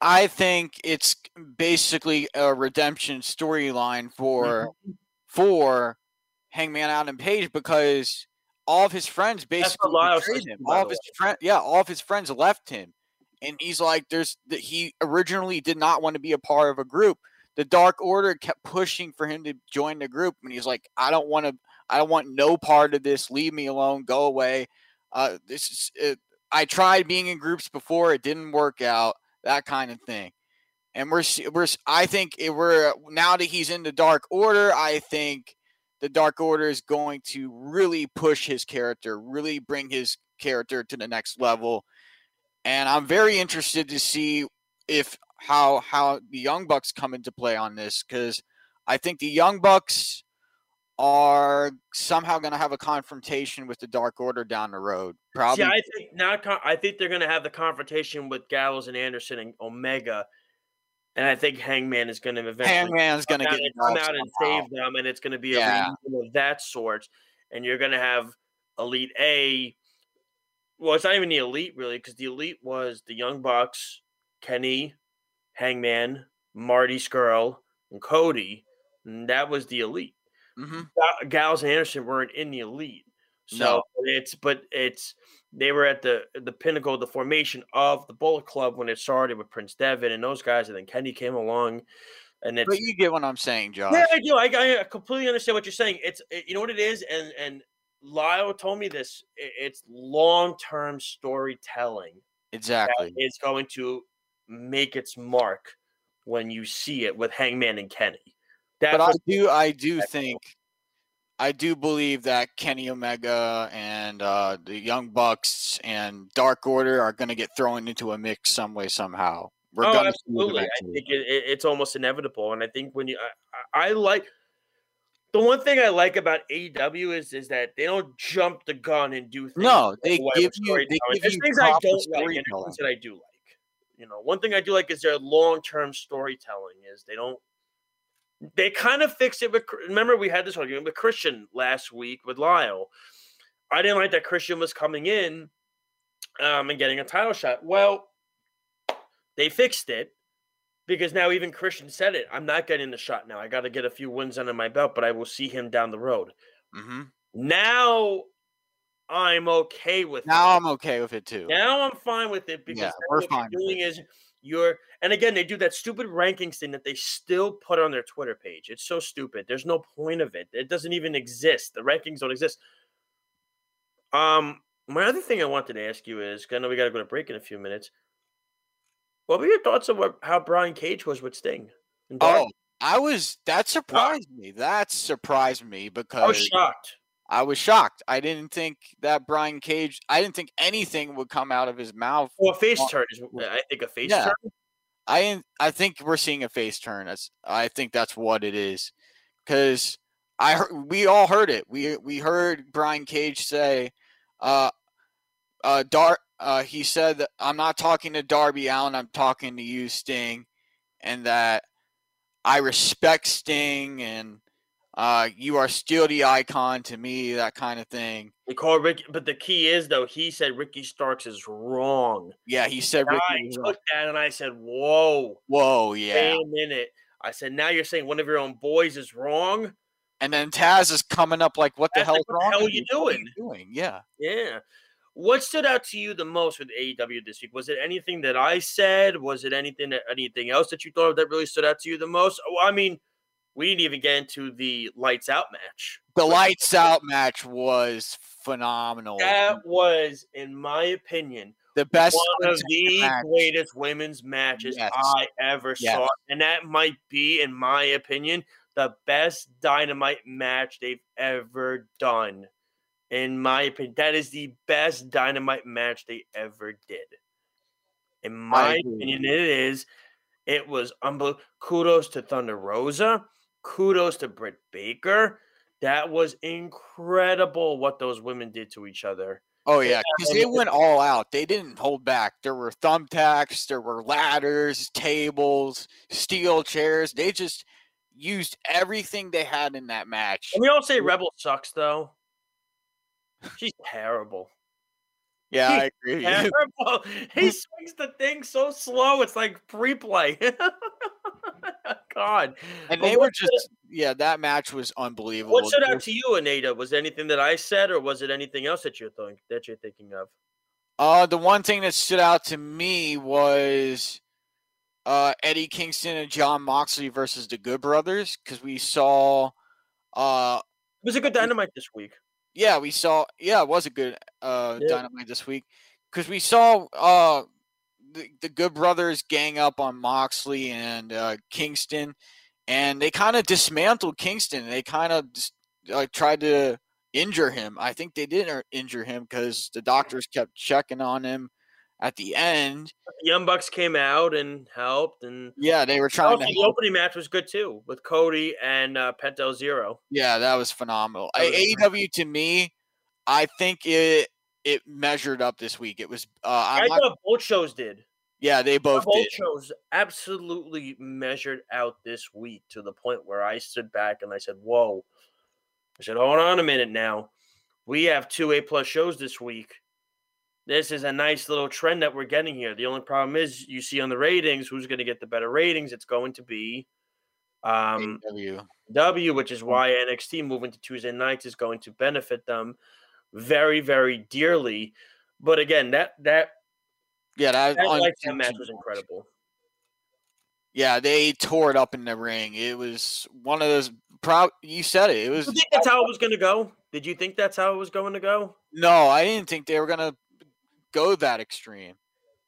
I think it's basically a redemption storyline for Mm-hmm. for Hangman Adam and Page because all of his friends basically betrayed him. All of his friend, yeah, all of his friends left him, and he's like, "There's that he originally did not want to be a part of a group. The Dark Order kept pushing for him to join the group, and he's like, I don't want to. I don't want no part of this. Leave me alone. Go away. Uh, this is. It, I tried being in groups before. It didn't work out. That kind of thing." And we're we're I think it, we're now that he's in the Dark Order, I think the Dark Order is going to really push his character, really bring his character to the next level. And I'm very interested to see if how how the Young Bucks come into play on this because I think the Young Bucks are somehow going to have a confrontation with the Dark Order down the road. Probably. See, I think now. I think they're going to have the confrontation with Gallows and Anderson and Omega, and I think Hangman is going to eventually Hangman's going to come out get and, come out and somehow. save them, and it's going to be Yeah. a reunion of that sort. And you're going to have Elite A. Well, it's not even the Elite really, because the Elite was the Young Bucks, Kenny, Hangman, Marty Scurll, and Cody. And that was the Elite. Mhm. Ga- Gallows and Anderson weren't in the elite. So No. it's but it's they were at the the pinnacle of the formation of the Bullet Club when it started with Prince Devitt and those guys, and then Kenny came along, and it's But you get what I'm saying, Josh. yeah, I do. I, I completely understand what you're saying. It's it- you know what it is, and and Lyle told me this. i- It's long term storytelling Exactly. is going to make its mark when you see it with Hangman and Kenny. That's but I do I do think I do believe that Kenny Omega and uh, the Young Bucks and Dark Order are going to get thrown into a mix some way somehow. We're oh, absolutely. I think it, it, it's almost inevitable, and I think when you, I, I, like the one thing I like about AEW is is that they don't jump the gun and do things. No, they away give you- they give There's you things I don't like, and things that I do like. You know, one thing I do like is their long term storytelling. Is they don't. They kind of fixed it with. Remember, we had this argument with Christian last week with Lyle. I didn't like that Christian was coming in um, and getting a title shot. Well, they fixed it because now even Christian said it. I'm not getting the shot now. I got to get a few wins under my belt, but I will see him down the road. Mhm. Now I'm okay with it. Now it. I'm okay with it too. Now I'm fine with it because Yeah, we're what fine doing is you're and again they do that stupid rankings thing that they still put on their Twitter page. It's so stupid. There's no point of it. It doesn't even exist. The rankings don't exist. Um, my other thing I wanted to ask you is I know we got to go to break in a few minutes. What were your thoughts on what, how Brian Cage was with Sting? and Oh, I was that surprised me. That surprised me because I was shocked. I was shocked. I didn't think that Brian Cage. I didn't think anything would come out of his mouth. Well, a face turn is, I think, a face yeah. turn. I I think we're seeing a face turn. That's I think that's what it is. Because I heard, we all heard it. We we heard Brian Cage say, uh, uh, Dar. Uh, he said that I'm not talking to Darby Allin. I'm talking to you, Sting, and that I respect Sting and uh, you are still the icon to me. That kind of thing. They call Ricky, but the key is though he said Ricky Starks is wrong. Yeah, he said. And Ricky I took wrong. that and I said, "Whoa, Whoa, yeah. wait a minute." I said, "Now you're saying one of your own boys is wrong?" And then Taz is coming up like, "What the hell's like, "What the hell with you What are doing?" doing? Yeah. Yeah. What stood out to you the most with AEW this week? Was it anything that I said? Was it anything that anything else that you thought of that really stood out to you the most? Oh, I mean, we didn't even get into the lights out match. The lights out match was phenomenal. That was, in my opinion, the best one of the match. greatest women's matches Yes. I ever Yes. saw. And that might be, in my opinion, the best dynamite match they've ever done. In my opinion, that is the best dynamite match they ever did. In my opinion, it is. It was unbelievable. Kudos to Thunder Rosa. Kudos to Britt Baker. That was incredible what those women did to each other. Oh yeah, because they went all out. They didn't hold back. There were thumbtacks, there were ladders, tables, steel chairs. They just used everything they had in that match. Can we all say Rebel sucks though? She's terrible. Yeah, I agree. Terrible. He swings the thing so slow. It's like pre-play. God. And But they were just yeah, that match was unbelievable. What stood out to you, Anita? Was anything that I said, or was it anything else that you're think that you're thinking of? Uh, the one thing that stood out to me was uh, Eddie Kingston and Jon Moxley versus the Good Brothers because we saw, uh, It was a good dynamite this week. yeah, we saw, yeah, it was a good uh, Yeah. dynamite this week because we saw uh, the, the Good Brothers gang up on Moxley and uh, Kingston, and they kind of dismantled Kingston. They kind of uh, tried to injure him. I think they did er- injure him because the doctors kept checking on him at the end. The Young Bucks came out and helped, and Yeah, they were trying also, to. the opening match was good too with Cody and uh, Penta Zero. Yeah, that was phenomenal. That was I- AEW to me, I think it it measured up this week. It was. Uh, I not, thought both shows did. yeah, they both both did. shows absolutely measured out this week to the point where I stood back and I said, "Whoa!" I said, "Hold on a minute now. We have two A plus shows this week. This is a nice little trend that we're getting here. The only problem is, you see on the ratings, who's going to get the better ratings? It's going to be um, AEW. W, which is why NXT moving to Tuesday nights is going to benefit them very, very dearly. But again, that that Yeah, that, that out unfortunate match was incredible. Yeah, they tore it up in the ring. It was one of those. Pro- you said it. It was you think that's how it was going to go? Did you think that's how it was going to go? no. I didn't think they were gonna go that extreme,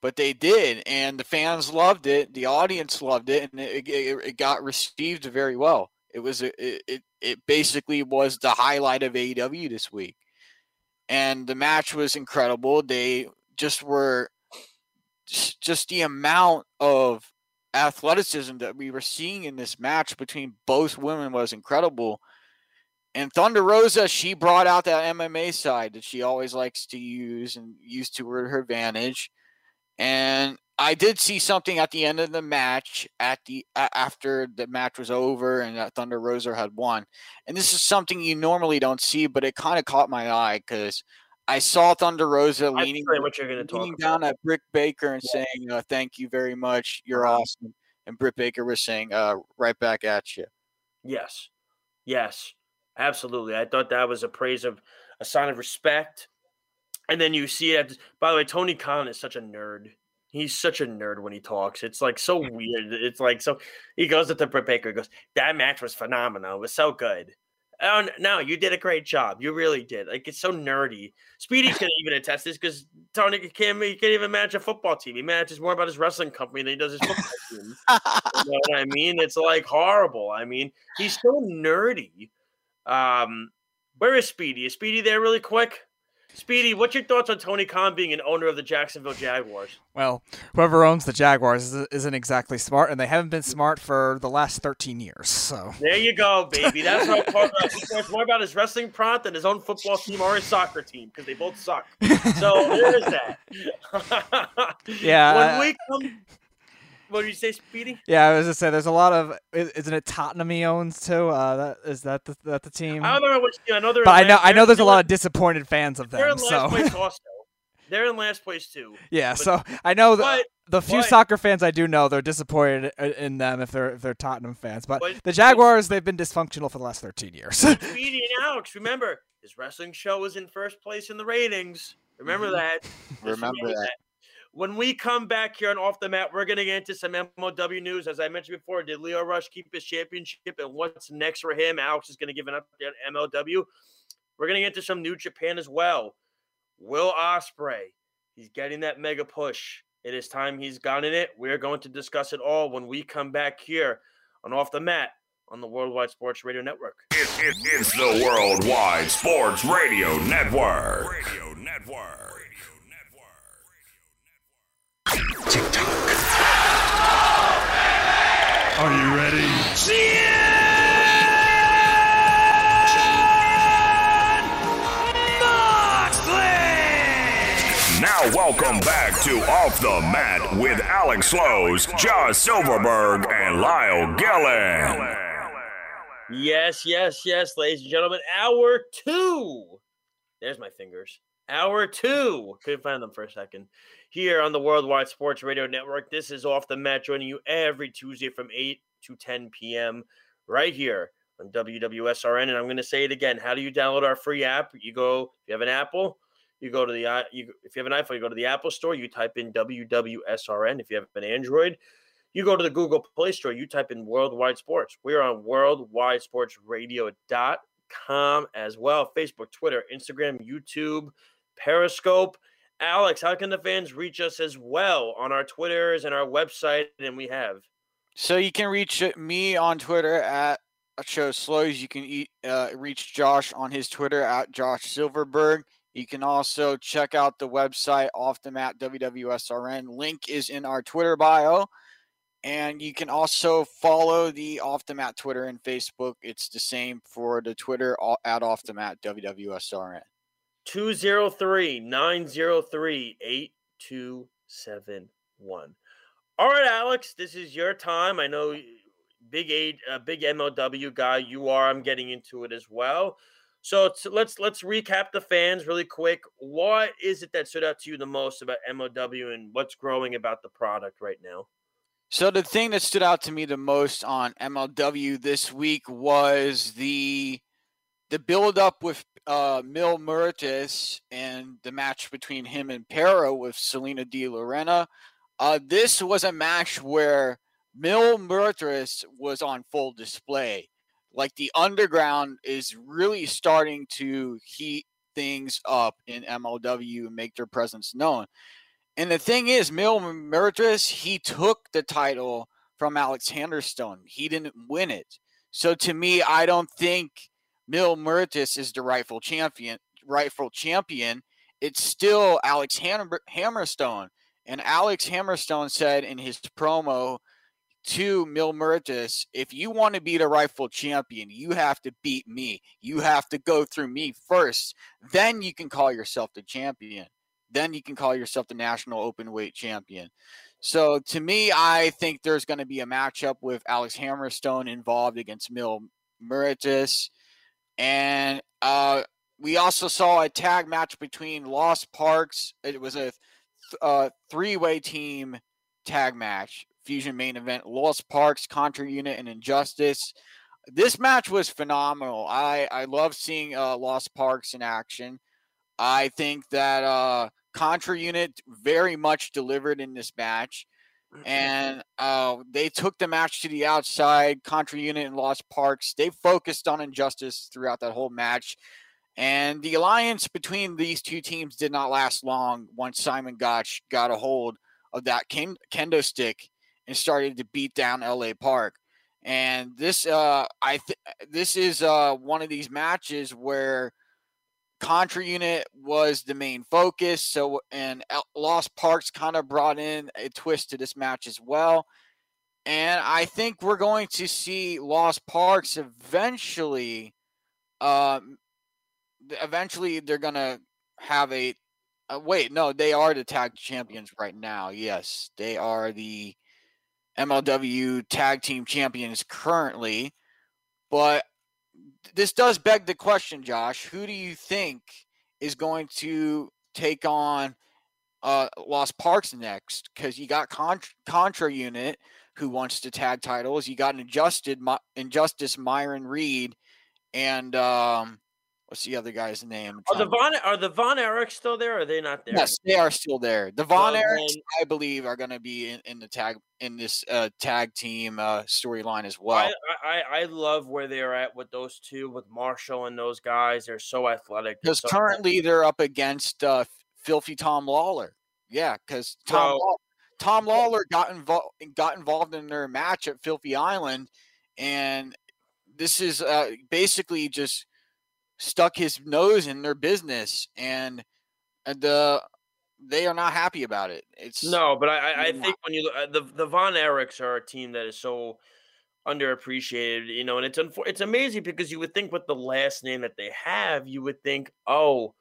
but they did, and the fans loved it. The audience loved it, and it, it, it got received very well. It was a, it, it it basically was the highlight of AEW this week, and the match was incredible. They just were just the amount of athleticism that we were seeing in this match between both women was incredible. And Thunder Rosa, she brought out that MMA side that she always likes to use and use to her advantage. And I did see something at the end of the match at the after the match was over and that Thunder Rosa had won. And this is something you normally don't see, but it kind of caught my eye because I saw Thunder Rosa leaning what you're going to talk leaning about. down at Britt Baker and saying, uh, "Thank you very much. You're Uh-huh. awesome." And Britt Baker was saying, uh, "Right back at you." Yes, yes, absolutely. I thought that was a praise of a sign of respect. And then you see it. By the way, Tony Khan is such a nerd. He's such a nerd when he talks. It's like so weird. It's like so. He goes to Britt Baker. He goes, "That match was phenomenal. It was so good." Oh, no, you did a great job. You really did. Like it's so nerdy. Speedy can even attest this because Tony can't he can't even manage a football team. He manages more about his wrestling company than he does his football team. you know what I mean? It's like horrible. I mean, he's so nerdy. Um, where is Speedy? Is Speedy there really quick? Speedy, what's your thoughts on Tony Khan being an owner of the Jacksonville Jaguars? Well, whoever owns the Jaguars isn't exactly smart, and they haven't been smart for the last 13 years. So there you go, baby. That's what I'm talking about. He cares more about his wrestling prompt than his own football team or his soccer team because they both suck. So there is that. yeah. When uh, we come what did you say, Speedy? Yeah, I was just say there's a lot of isn't it Tottenham he owns too? Uh, that is that the, that the team? I don't know which. I know they're. But I know I know there's a lot of disappointed fans of them. They're in so. last place also. They're in last place too. Yeah, but, so I know the but, the few but, soccer fans I do know they're disappointed in them if they're if they're Tottenham fans. But, but the Jaguars they've been dysfunctional for the last 13 years. Speedy and Alex, remember his wrestling show was in first place in the ratings. Remember Mm-hmm. that. Remember, remember that. that. When we come back here on Off the Mat, we're going to get into some MLW news. As I mentioned before, did Leo Rush keep his championship and what's next for him? Alex is going to give an update on MLW. We're going to get into some New Japan as well. Will Ospreay, he's getting that mega push. It is time he's gotten it. We're going to discuss it all when we come back here on Off the Mat on the Worldwide Sports Radio Network. It, it, it's the Worldwide Sports Radio Network. Radio Network. TikTok. Are you ready? Now, welcome back to Off the Mat with Alex Slows, Josh Silverberg, and Lyle Gillen. Yes, yes, yes, ladies and gentlemen. Hour two. There's my fingers. Hour two. Couldn't find them for a second. Here on the Worldwide Sports Radio Network. This is Off the Mat, joining you every Tuesday from 8 to 10 p.m. right here on WWSRN. And I'm going to say it again. How do you download our free app? You go, if you have an Apple, you go to the, you, if you have an iPhone, you go to the Apple Store, you type in WWSRN. If you have an Android, you go to the Google Play Store, you type in Worldwide Sports. We're on worldwidesportsradio.com as well. Facebook, Twitter, Instagram, YouTube, Periscope. Alex, how can the fans reach us as well on our Twitters and our website? And we have. So you can reach me on Twitter at Show Slows. You can eat, uh, reach Josh on his Twitter at Josh Silverberg. You can also check out the website off the mat WWSRN. Link is in our Twitter bio. And you can also follow the Off the Mat Twitter and Facebook. It's the same for the Twitter at Off the Mat WWSRN. 203 903 8271. All right, Alex, this is your time. I know big a uh, big MLW guy you are. I'm getting into it as well. So let's let's recap the fans really quick. What is it that stood out to you the most about MLW and what's growing about the product right now? So the thing that stood out to me the most on MLW this week was the the build up with uh, Mil Muertes and the match between him and Pero with Salina de la Renta. Uh, this was a match where Mil Muertes was on full display. Like the underground is really starting to heat things up in MLW and make their presence known. And the thing is, Mil Muertes, he took the title from Alex Hammerstone. He didn't win it. So to me, I don't think Mil Muertes is the rightful champion. Rightful champion. It's still Alex Hammer- Hammerstone. And Alex Hammerstone said in his promo to Mil Muertes, if you want to be the rightful champion, you have to beat me. You have to go through me first. Then you can call yourself the champion then you can call yourself the national open weight champion. So to me, I think there's going to be a matchup with Alex Hammerstone involved against Mil Muertes. And uh, we also saw a tag match between Los Parks. It was a, th- a three way team tag match, Fusion main event. Los Parks, Contra Unit, and Injustice. This match was phenomenal. I, I love seeing uh, Los Parks in action. I think that uh, Contra Unit very much delivered in this match. And uh, they took the match to the outside. Contra Unit and Los Parks. They focused on injustice throughout that whole match. And the alliance between these two teams did not last long once Simon Gotch got a hold of that ken- kendo stick and started to beat down LA Park. And this, uh, I th- this is uh, one of these matches where Contra Unit was the main focus. So, and Los Parks kind of brought in a twist to this match as well. And I think we're going to see Los Parks eventually. Um, eventually, they're gonna have a. Uh, wait, no, they are the tag champions right now. Yes, they are the MLW tag team champions currently. But this does beg the question, Josh. Who do you think is going to take on uh, Los Parks next? Because you got Contra, Contra Unit who wants to tag titles. You got Injusted, Injustice, Myron Reed, and um, what's the other guy's name? Are the Von are the Von Erichs still there? Or are they not there? Yes, they are still there. The Von well, Erichs, I believe, are going to be in, in, the tag in this uh, tag team uh, storyline as well. I, I, I love where they're at with those two, with Marshall and those guys. They're so athletic. Because so currently athletic. they're up against uh, Filthy Tom Lawler. Yeah, because Tom so, Lawler, Tom Lawler got involved got involved in their match at Filthy Island, and this is uh, basically just stuck his nose in their business, and the they are not happy about it. It's no, but I, I think when you look, uh, the the Von Erichs are a team that is so underappreciated, you know, and it's unfor- it's amazing because you would think with the last name that they have, you would think, oh,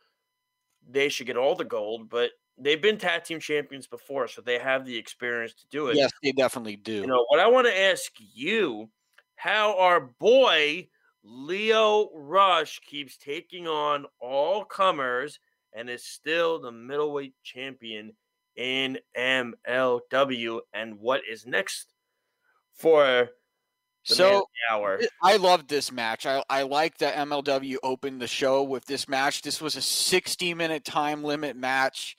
they should get all the gold, but they've been tag team champions before, so they have the experience to do it. Yes, they definitely do. You know what I want to ask you: How our boy Lio Rush keeps taking on all comers and is still the middleweight champion in MLW. And what is next for so hour? I love this match. I, I like that MLW opened the show with this match. This was a 60 minute time limit match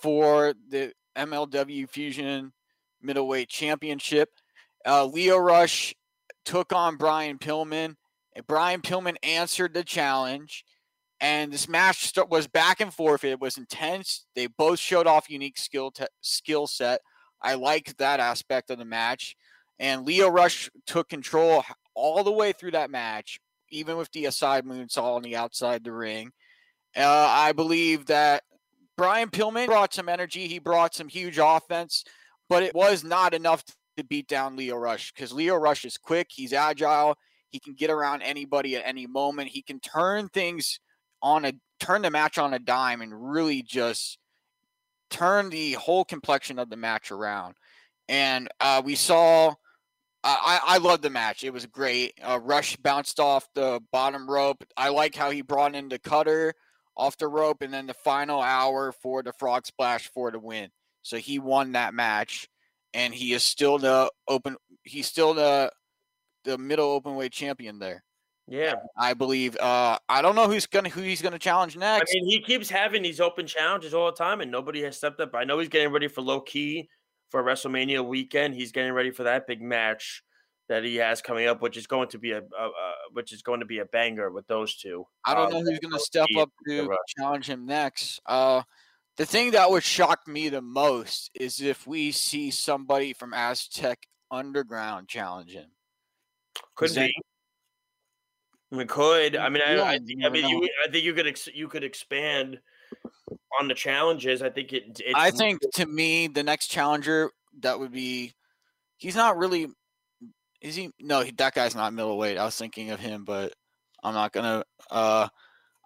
for the MLW Fusion Middleweight Championship. Uh, Lio Rush took on Brian Pillman. Brian Pillman answered the challenge. And this match was back and forth. It was intense. They both showed off unique skill te- skill set. I liked that aspect of the match. And Lio Rush took control all the way through that match, even with the aside moonsault on the outside the ring. Uh, I believe that Brian Pillman brought some energy. He brought some huge offense, but it was not enough to beat down Lio Rush because Lio Rush is quick. He's agile. He can get around anybody at any moment. He can turn things on a turn the match on a dime and really just turn the whole complexion of the match around. And uh, we saw. I, I love the match. It was great. Uh, Rush bounced off the bottom rope. I like how he brought in the cutter off the rope, and then the final hour for the frog splash for the win. So he won that match, and he is still the open. He's still the the middle open weight champion there. Yeah, I believe. Uh, I don't know who's gonna who he's gonna challenge next. I mean, he keeps having these open challenges all the time, and nobody has stepped up. I know he's getting ready for low key for WrestleMania weekend. He's getting ready for that big match that he has coming up, which is going to be a, a, a which is going to be a banger with those two. I don't um, know who's going to step up to challenge him next. Uh, the thing that would shock me the most is if we see somebody from Aztec Underground challenge him. Could be. We could. I mean, I, I, think, I mean, you, I think you could ex- you could expand on the challenges. I think it. I think to me, the next challenger that would be, he's not really. Is he? No, he, that guy's not middleweight. I was thinking of him, but I'm not gonna. uh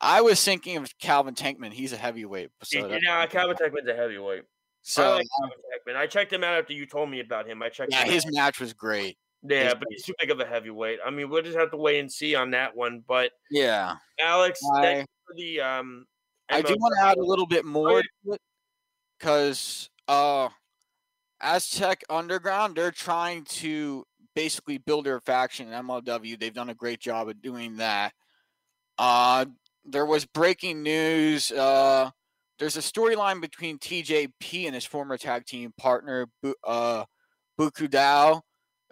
I was thinking of Calvin Tankman. He's a heavyweight. So yeah, Calvin Tankman's a heavyweight. So I, like um, I checked him out after you told me about him. I checked. Yeah, his out. match was great. Yeah, but he's too big of a heavyweight. I mean, we'll just have to wait and see on that one. But yeah, Alex, I, for the um, I do want to add a little bit more because uh, Aztec Underground they're trying to basically build their faction in MLW. They've done a great job of doing that. Uh, there was breaking news. Uh, there's a storyline between TJP and his former tag team partner, uh, Bu Ku Dao,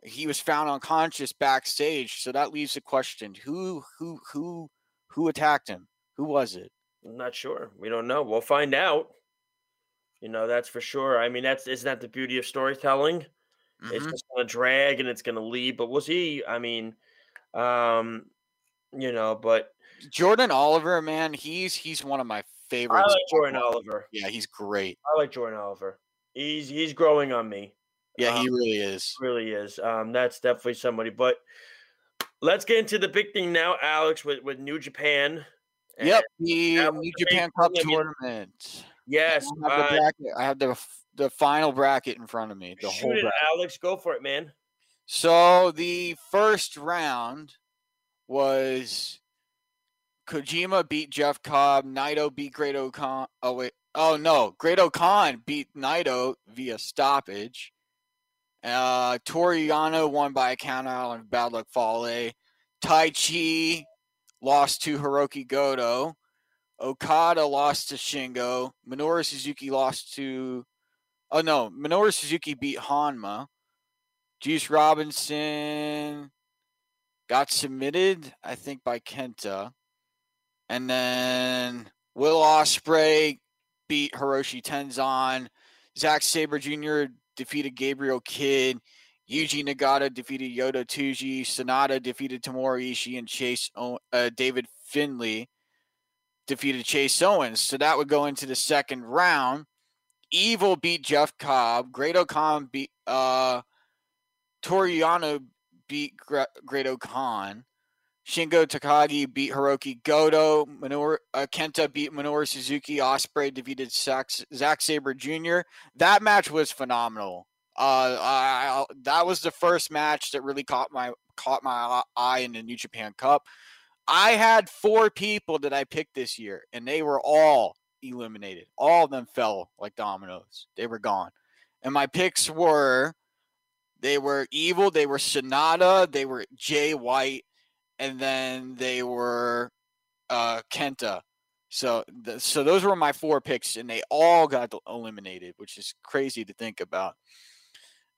he was found unconscious backstage. So that leaves the question: who, who, who, who attacked him? Who was it? I'm not sure. We don't know. We'll find out. You know, that's for sure. I mean, that's isn't that the beauty of storytelling? It's Mhm. just gonna drag and it's gonna lead, but we'll see. I mean, um, you know, but Jordan Oliver, man, he's he's one of my I favorites. like Jordan Oliver. Yeah, he's great. I like Jordan Oliver. He's he's growing on me. Yeah, he Um, really is. really is. Um, that's definitely somebody. But let's get into the big thing now, Alex, with, with New Japan. Yep, the New Japan Cup. Tournament. Yes. I have the uh, bracket. I have the the final bracket in front of me. The whole it. Alex. Go for it, man. So the first round was Kojima beat Jeff Cobb, Naito beat Great O'Khan. Oh wait, oh no, Great O'Khan beat Naito via stoppage. Uh, Toru Yano won by a count out on Bad Luck Fale. Taichi lost to Hiroki Goto. Okada lost to Shingo. Minoru Suzuki lost to. Oh no, Minoru Suzuki beat Hanma. Juice Robinson got submitted, I think, by Kenta. And then Will Ospreay beat Hiroyoshi Tenzan. Zack Sabre Jr. defeated Gabriel Kidd. Yuji Nagata defeated Yota Tsuji. Sanada defeated Tomohiro Ishii and Chase o- uh, David Finlay defeated Chase Owens. So that would go into the second round. Evil beat Jeff Cobb. Great O'Khan beat uh Toru Yano beat Gre- Great O'Khan. Shingo Takagi beat Hiroki Goto. Minoru, uh, Kenta beat Minoru Suzuki. Ospreay defeated Zack Sabre Jr. That match was phenomenal. Uh, I, I, that was the first match that really caught my caught my eye in the New Japan Cup. I had four people that I picked this year, and they were all eliminated. All of them fell like dominoes. They were gone. And my picks were they were evil, they were Sanada, they were Jay White, and then they were uh Kenta. So th- so those were my four picks, and they all got eliminated, which is crazy to think about.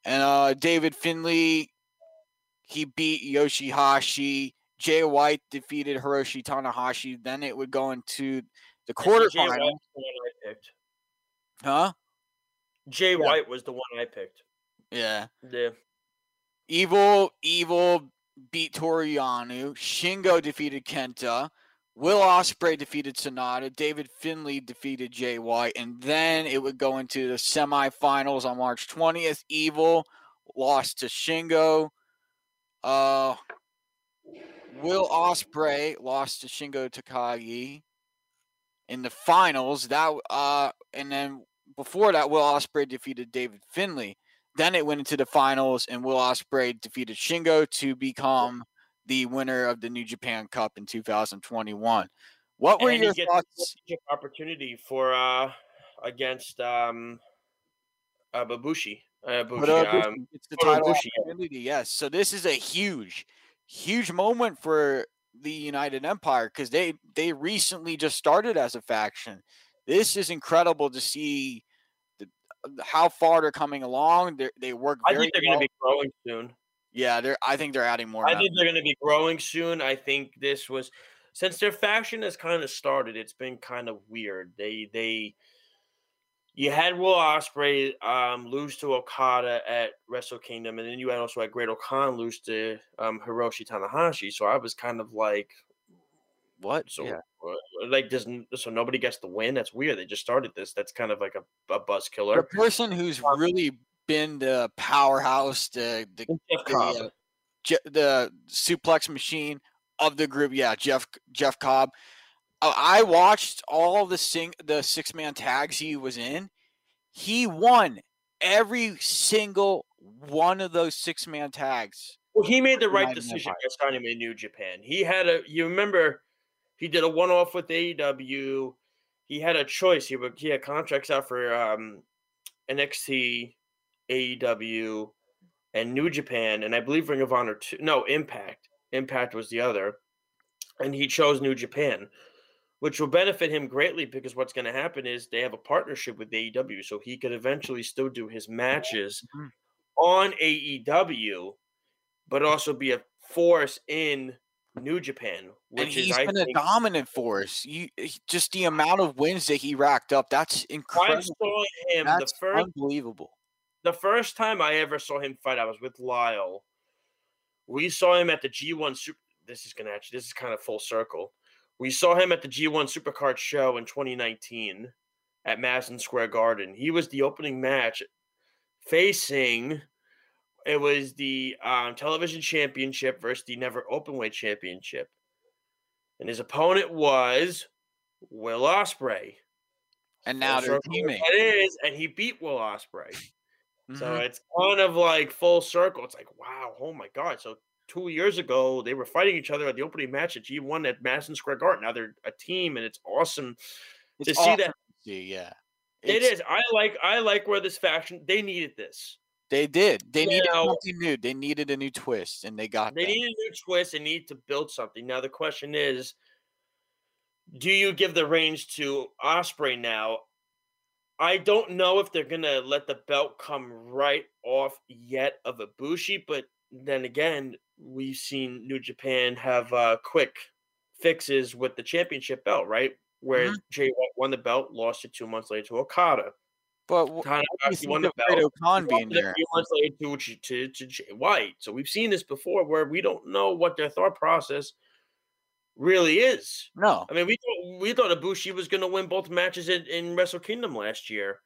And uh David Finlay, he beat Yoshihashi. Jay White defeated Hiroshi Tanahashi. Then it would go into the Jay White was quarterfinals. the one I picked. Huh? Jay Yeah. White was the one I picked. Yeah. Yeah. Evil, Evil beat Toru Yano. Shingo defeated Kenta. Will Ospreay defeated Sanada. David Finlay defeated Jay White. And then it would go into the semifinals on March 20th. Evil lost to Shingo. Uh, Will Ospreay lost to Shingo Takagi in the finals. That uh, and then before that, Will Ospreay defeated David Finlay. Then it went into the finals, and Will Ospreay defeated Shingo to become the winner of the New Japan Cup in 2021. What were And your thoughts? opportunity for uh against um uh Babushi. Uh, Bushi, uh, um, it's the title Ibushi, yeah. opportunity, yes. So this is a huge, huge moment for the United Empire because they they recently just started as a faction. This is incredible to see how far they're coming along. They they work I think they're well. going to be growing soon. Yeah, they're. I think they're adding more. I now. think they're going to be growing soon. I think this was since their faction has kind of started. It's been kind of weird. They they you had Will Ospreay um, lose to Okada at Wrestle Kingdom, and then you had also had Great O'Khan lose to um, Hiroshi Tanahashi. So I was kind of like, what? so yeah. Uh, like doesn't so nobody gets the win? That's weird. They just started this. That's kind of like a, a buzz killer. The person who's really been the powerhouse, the the the, uh, Je- the suplex machine of the group. Yeah, Jeff Jeff Cobb. Uh, I watched all the sing the six man tags he was in. He won every single one of those six man tags. Well, he made the right decision by signing with New Japan. He had a. You remember, he did a one off with AEW. He had a choice. He he had contracts out for um, NXT, AEW, and New Japan, and I believe Ring of Honor too. No, Impact. Impact was the other, and he chose New Japan, which will benefit him greatly because what's going to happen is they have a partnership with AEW, so he could eventually still do his matches Mhm. on AEW, but also be a force in New Japan, and which he's is been a think, dominant force. You just the amount of wins that he racked up. That's incredible. I saw him That's the first unbelievable. the first time I ever saw him fight. I was with Lyle. We saw him at the G1 Super. This is gonna actually this is kind of full circle. We saw him at the G1 Supercard show in 2019 at Madison Square Garden. He was the opening match facing. It was the um, television championship versus the never openweight championship, and his opponent was Will Ospreay. And now they're teaming. It is, and he beat Will Ospreay. So Mhm. it's kind of like full circle. It's like, wow, oh my God. So two years ago, they were fighting each other at the opening match at G1 at Madison Square Garden. Now they're a team, and it's awesome It's to see that. to see, yeah. It It's- I like. I like where this faction. They needed this. They did. They needed something new. They needed a new twist, and they got They that. need a new twist and need to build something. Now the question is, do you give the reins to Ospreay now? I don't know if they're gonna let the belt come right off yet of Ibushi, but then again, we've seen New Japan have uh, quick fixes with the championship belt, right? Where Jay White won the belt, lost it two months later to Okada. But what do you think the of belt. Great Khan being there? Few months later to, to, to Jay White. So we've seen this before where we don't know what their thought process really is. No, I mean, we thought we thought Ibushi was going to win both matches in, in Wrestle Kingdom last year,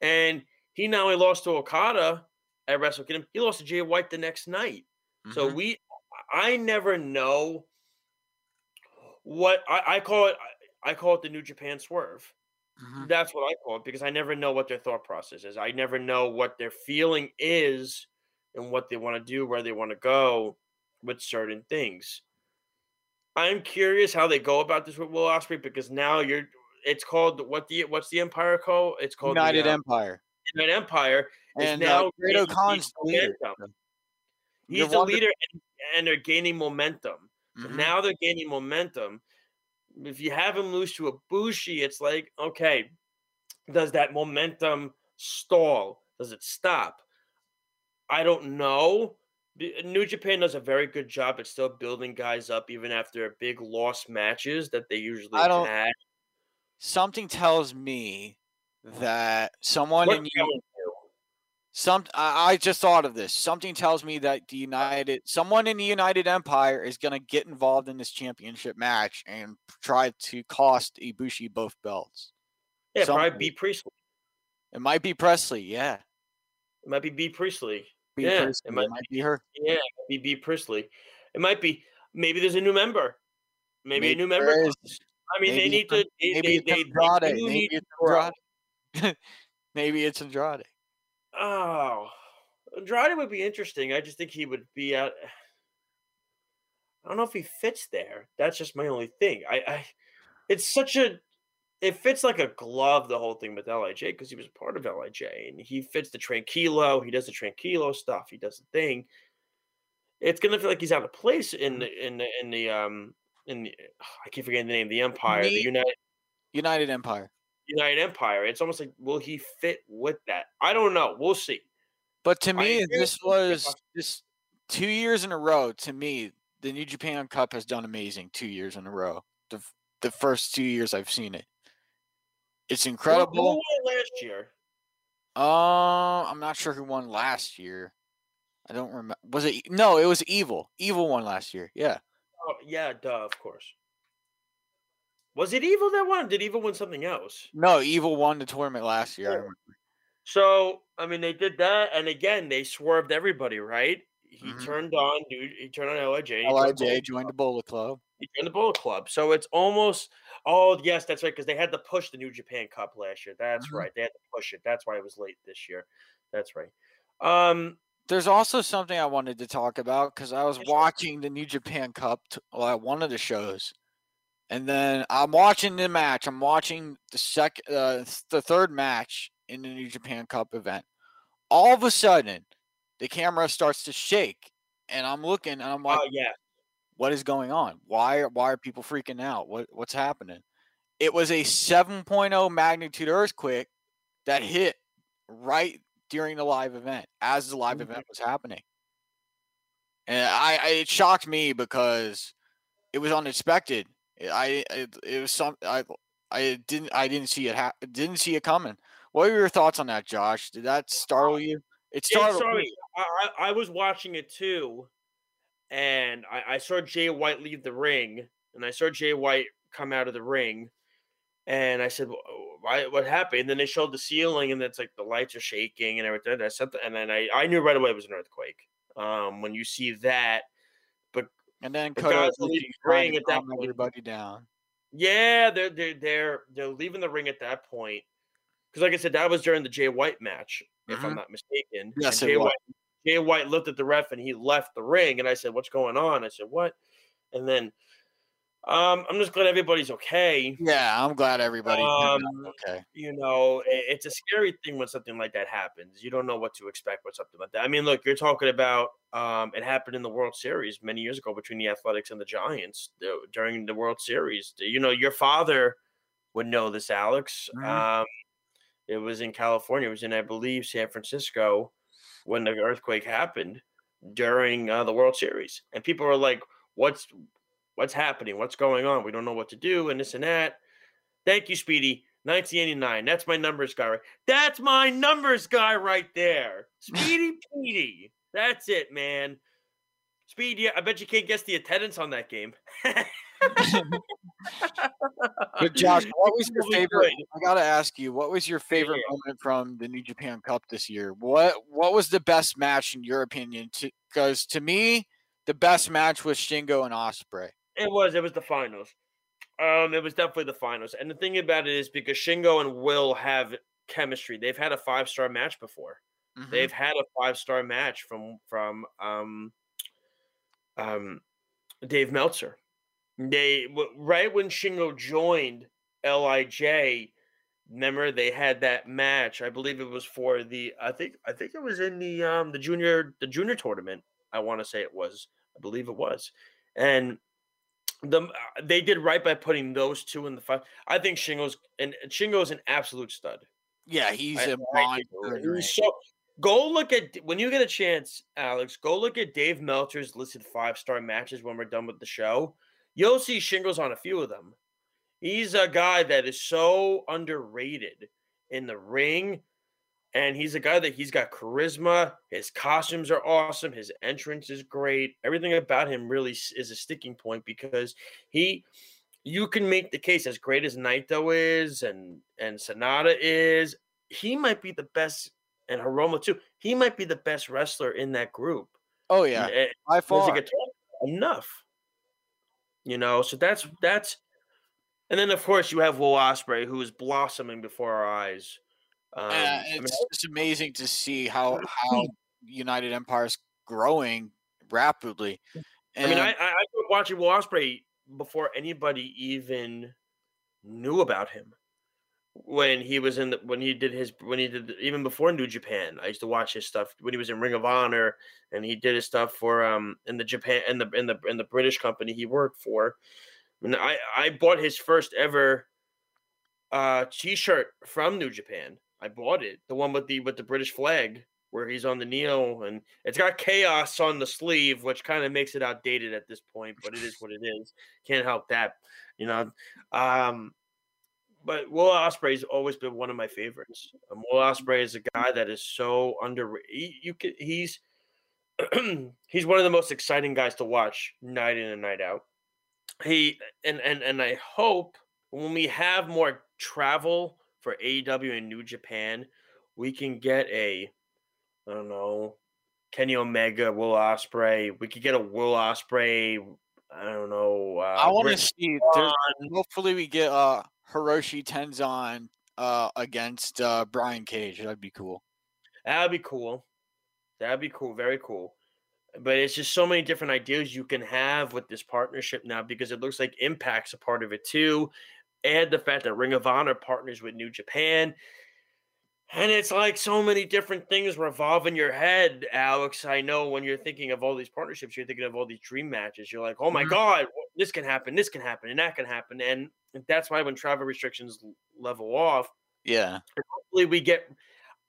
and he not only lost to Okada at Wrestle Kingdom, he lost to Jay White the next night. So Mhm. we, I never know what I, I call it. I, I call it the New Japan swerve. Mhm. That's what I call it because I never know what their thought process is. I never know what their feeling is and what they want to do, where they want to go with certain things. I'm curious how they go about this with Will Ospreay because now you're. It's called what the what's the Empire called? It's called the, United uh, Empire. United Empire. is And now uh, Great the leader. momentum. He's the leader, and, and they're gaining momentum. So Mhm. now they're gaining momentum. If you have him lose to a Bushi, it's like, okay, does that momentum stall? Does it stop? I don't know. New Japan does a very good job at still building guys up even after big loss matches that they usually I don't- had. Something tells me that someone What in? Some I, just thought of this. Something tells me that the United someone in the United Empire is going to get involved in this championship match and try to cost Ibushi both belts. Yeah, probably something. B Priestley. It might be Presley, yeah. It might be B Priestley. Be Yeah, it might it might be her. Yeah, it might be B Priestley. It might be. Maybe there's a new member. Maybe, a new member. is. I mean, they need to. They, Maybe they, it's they, they Andrade. do Maybe it's. Andrade. Maybe it's Andrade. Oh, Andrade would be interesting. I just think he would be out. I don't know if he fits there. That's just my only thing. I, I it's such a. It fits like a glove. The whole thing with Lij because he was a part of Lij and he fits the Tranquilo. He does the Tranquilo stuff. He does the thing. It's gonna feel like he's out of place in the in the in the um in the, I keep forgetting the name. The Empire, the Me- United United Empire. United Empire. It's almost like will he fit with that? I don't know. We'll see. But to me, this was this two years in a row. To me, the New Japan Cup has done amazing two years in a row. The the first two years I've seen it, it's incredible. Who won last year? Uh, I'm not sure who won last year. I don't remember. Was it? No, it was Evil. Evil won last year. Yeah. Oh, yeah, duh, of course. Was it Evil that won? Did Evil win something else? No, Evil won the tournament last year. I. So, I mean, they did that, and again, they swerved everybody, right? He Mhm. turned on, dude. He turned on Lij. Lij joined the Bullet Club. He joined the Bullet Club. So it's almost. Oh yes, that's right. Because they had to push the New Japan Cup last year. That's Mhm. right. They had to push it. That's why it was late this year. That's right. Um, There's also something I wanted to talk about because I was watching the New Japan Cup t- well, at one of the shows, and then I'm watching the match. I'm watching the sec, uh, the third match in the New Japan Cup event. All of a sudden, the camera starts to shake, and I'm looking, and I'm like, oh yeah. "What is going on? Why? Are, why are people freaking out? What what's happening?" It was a 7.0 magnitude earthquake that hit right during the live event as the live Mhm. event was happening. And I, I it shocked me because it was unexpected. I it, it was some I I didn't I didn't see it ha- didn't see it coming. What were your thoughts on that, Josh? Did that startle you? It startled started- me. I, I was watching it too, and I, I saw Jay White leave the ring, and I saw Jay White come out of the ring, and I said, "Wh- "Why? What happened?" And then they showed the ceiling, and it's like the lights are shaking and everything. And I said, and then I I knew right away it was an earthquake. Um, when you see that, And then the guys out leaving the trying ring to at that calm everybody down. Yeah, they're they're they're they're leaving the ring at that point. Because like I said, that was during the Jay White match, if Mhm. I'm not mistaken. Yes, and Jay was. White Jay White looked at the ref and he left the ring. And I said, What's going on? I said, What? And then um, I'm just glad everybody's okay. Yeah, I'm glad everybody. Um, okay. You know, i- it's a scary thing when something like that happens. You don't know what to expect with something like that. I mean, look, you're talking about um, it happened in the World Series many years ago between the Athletics and the Giants uh, during the World Series. You know, your father would know this, Alex. Mhm. Um, it was in California. It was in, I believe, San Francisco when the earthquake happened during uh, the World Series, and people were like, "What's what's happening? What's going on? We don't know what to do, and this and that." Thank you, Speedy. 1989. That's my numbers guy. Right? That's my numbers guy right there. Speedy Petey. That's it, man. Speedy, I bet you can't guess the attendance on that game. But Josh, what was your favorite? I gotta ask you, what was your favorite yeah. moment from the New Japan Cup this year? What What was the best match in your opinion? Because to me, the best match was Shingo and Ospreay. It was. It was the finals. Um, it was definitely the finals. And the thing about it is because Shingo and Will have chemistry. They've had a five star match before. Mhm. They've had a five star match from from um um Dave Meltzer. They right when Shingo joined Lij. Remember they had that match. I believe it was for the. I think I think it was in the um the junior the junior tournament. I want to say it was. I believe it was, and the uh, they did right by putting those two in the fight. I think Shingo's and Shingo's an absolute stud. Yeah, he's I- a I monster. in the he's So go look at when you get a chance, Alex. Go look at Dave Meltzer's listed five star matches when we're done with the show. You'll see Shingo's on a few of them. He's a guy that is so underrated in the ring, and he's a guy that he's got charisma. His costumes are awesome. His entrance is great. Everything about him really is a sticking point because he you can make the case as great as Naito is and and Sanada is, he might be the best and Hiromu too. He might be the best wrestler in that group. Oh yeah, And- and eh, by far. it get talked about enough? You know, so that's that's and then of course you have Will Ospreay who is blossoming before our eyes. Um, Uh, I mean, it's just amazing to see how how United Empire's growing rapidly. I mean, I, I I grew watching Will Ospreay before anybody even knew about him. When he was in the when he did his when he did even before New Japan, I used to watch his stuff when he was in Ring of Honor, and he did his stuff for um in the Japan in the in the in the British company he worked for. And I I bought his first ever uh T-shirt from New Japan. I bought it, the one with the with the British flag where he's on the kneel and it's got chaos on the sleeve, which kind of makes it outdated at this point, but it is what it is. Can't help that, you know. Um, but Will Ospreay's always been one of my favorites. Um, Will Ospreay is a guy that is so underrated. He, you can, he's he's one of the most exciting guys to watch night in and night out. He and and and I hope when we have more travel for AEW and New Japan, we can get a I don't know Kenny Omega, Will Ospreay. We could get a Will Ospreay. I don't know. Uh, I want to see. Hopefully, we get uh Hiroyoshi Tenzan uh against uh Brian Cage. That'd be cool. That'd be cool. That'd be cool. Very cool. But it's just so many different ideas you can have with this partnership now because it looks like Impact's a part of it too. Add the fact that Ring of Honor partners with New Japan. And it's like so many different things revolve in your head, Alex. I know when you're thinking of all these partnerships, you're thinking of all these dream matches. You're like, oh my Mhm. God, this can happen, this can happen, and that can happen. And that's why when travel restrictions level off, Yeah. hopefully we get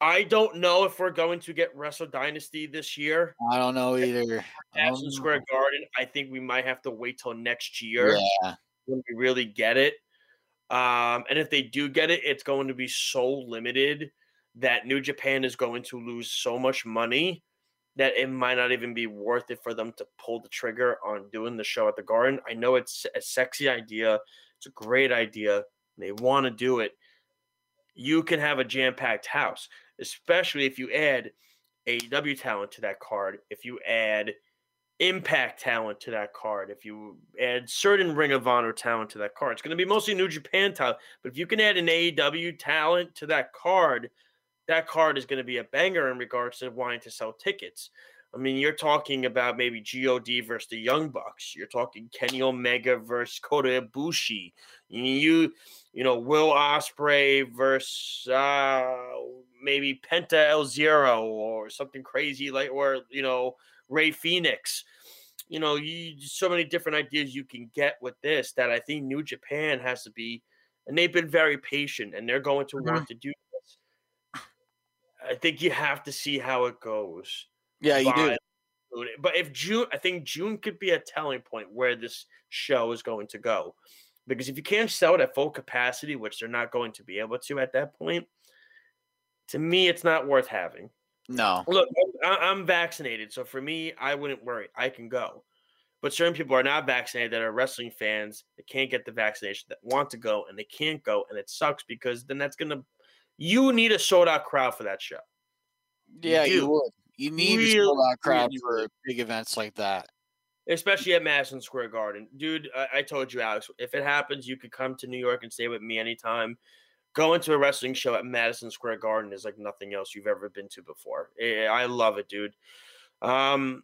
I don't know if we're going to get Wrestle Dynasty this year. I don't know either. Madison Um, Square Garden. I think we might have to wait till next year Yeah. when we really get it. Um, and if they do get it, it's going to be so limited that New Japan is going to lose so much money that it might not even be worth it for them to pull the trigger on doing the show at the Garden. I know it's a sexy idea, it's a great idea. They want to do it. You can have a jam packed house, especially if you add AEW talent to that card. If you add impact talent to that card, if you add certain Ring of Honor talent to that card, it's going to be mostly New Japan talent. But if you can add an AEW talent to that card, that card is going to be a banger in regards to wanting to sell tickets. I mean, you're talking about maybe God versus the Young Bucks. You're talking Kenny Omega versus Kota Ibushi. You, you, know, Will Ospreay versus uh, maybe Penta El Zero or something crazy like, or you know, Rey Fenix. You know, you so many different ideas you can get with this that I think New Japan has to be, and they've been very patient, and they're going to mm-hmm. want to do this. I think you have to see how it goes. Yeah, you do. But if June, I think June could be a telling point where this show is going to go. Because if you can't sell it at full capacity, which they're not going to be able to at that point, to me, it's not worth having. No. Look, I- I'm vaccinated, so for me, I wouldn't worry. I can go. But certain people are not vaccinated that are wrestling fans that can't get the vaccination that want to go and they can't go, and it sucks because then that's gonna. You need a sold out crowd for that show. Yeah, you do. would. You need a sold out crowd really for big events like that. especially at Madison Square Garden. Dude, I, I told you, Alex, if it happens, you could come to New York and stay with me anytime. Going to a wrestling show at Madison Square Garden is like nothing else you've ever been to before. Eh, I love it, dude. Um,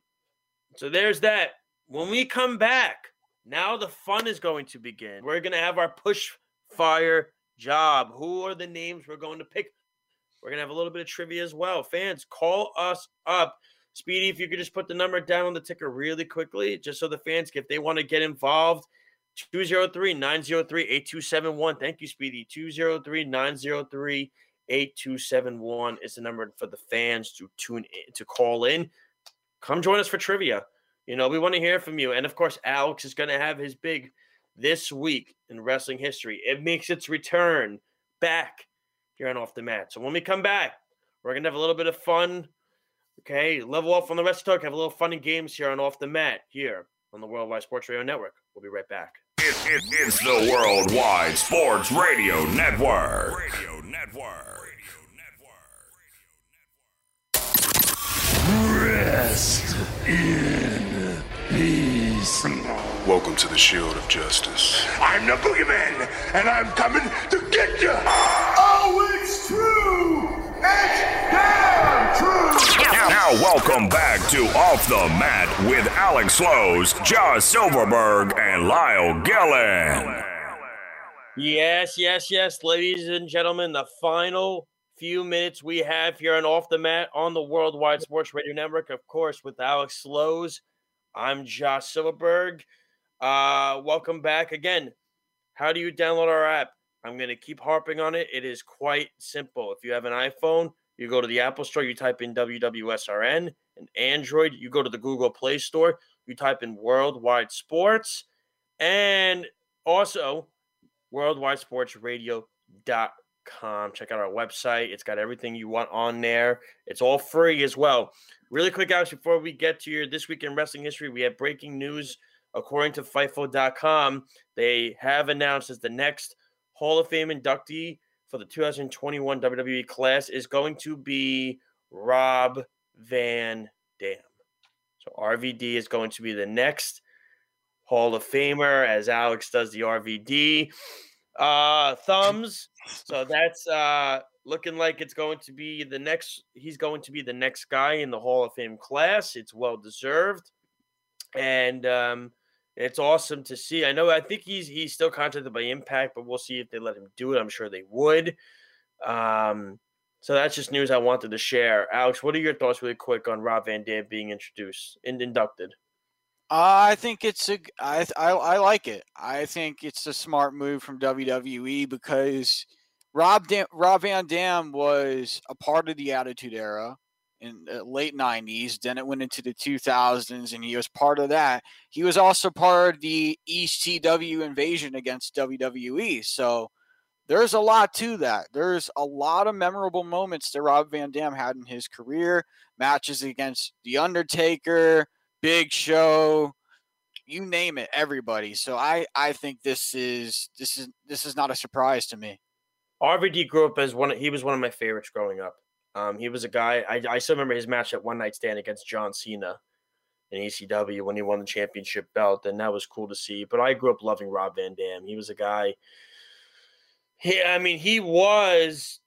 so there's that. When we come back, now the fun is going to begin. We're gonna have our push fire job. Who are the names we're going to pick? We're gonna have a little bit of trivia as well. Fans, call us up. Speedy, if you could just put the number down on the ticker really quickly, just so the fans, if they want to get involved, 203 903 8271. Thank you, Speedy. 203 903 8271 is the number for the fans to tune in, to call in. Come join us for trivia. You know, we want to hear from you. And of course, Alex is going to have his big this week in wrestling history. It makes its return back here on Off the Mat. So when we come back, we're going to have a little bit of fun. Okay, level off on the rest of talk, have a little fun and games here on Off the Mat here on the Worldwide Sports Radio Network. We'll be right back. It, it, it's the Worldwide Sports Radio Network. Radio Network. Radio Network. Rest in peace. Welcome to the Shield of Justice. I'm the boogeyman, and I'm coming to get you. Oh, it's true. It's true. Now, welcome back to Off the Mat with Alex Slows, Josh Silverberg, and Lyle Gillen. Yes, yes, yes, ladies and gentlemen, the final few minutes we have here on Off the Mat on the Worldwide Sports Radio Network, of course, with Alex Slows. I'm Josh Silverberg. Uh, welcome back again. How do you download our app? I'm going to keep harping on it. It is quite simple. If you have an iPhone, you go to the Apple Store, you type in WWSRN. And Android, you go to the Google Play Store, you type in Worldwide Sports. And also, worldwidesportsradio.com. Check out our website. It's got everything you want on there. It's all free as well. Really quick, guys, before we get to your This Week in Wrestling History, we have breaking news. According to Fightful.com, they have announced as the next Hall of Fame inductee for the 2021 WWE class is going to be Rob Van Dam. So RVD is going to be the next Hall of Famer as Alex does the RVD. Uh thumbs. So that's uh looking like it's going to be the next he's going to be the next guy in the Hall of Fame class. It's well deserved. And um it's awesome to see. I know I think he's he's still contracted by Impact, but we'll see if they let him do it. I'm sure they would. Um so that's just news I wanted to share. Alex, what are your thoughts really quick on Rob Van Dam being introduced and inducted? I think it's a. I, I I like it. I think it's a smart move from WWE because Rob Rob Van Dam was a part of the Attitude Era in the late 90s. Then it went into the 2000s, and he was part of that. He was also part of the ECW invasion against WWE. So there's a lot to that. There's a lot of memorable moments that Rob Van Dam had in his career matches against The Undertaker, Big Show. You name it, everybody. So I, I think this is this is this is not a surprise to me. RVD grew up as one. He was one of my favorites growing up. Um, he was a guy. I, I still remember his match at One Night Stand against John Cena in ECW when he won the championship belt, and that was cool to see. But I grew up loving Rob Van Dam. He was a guy. He, I mean, he was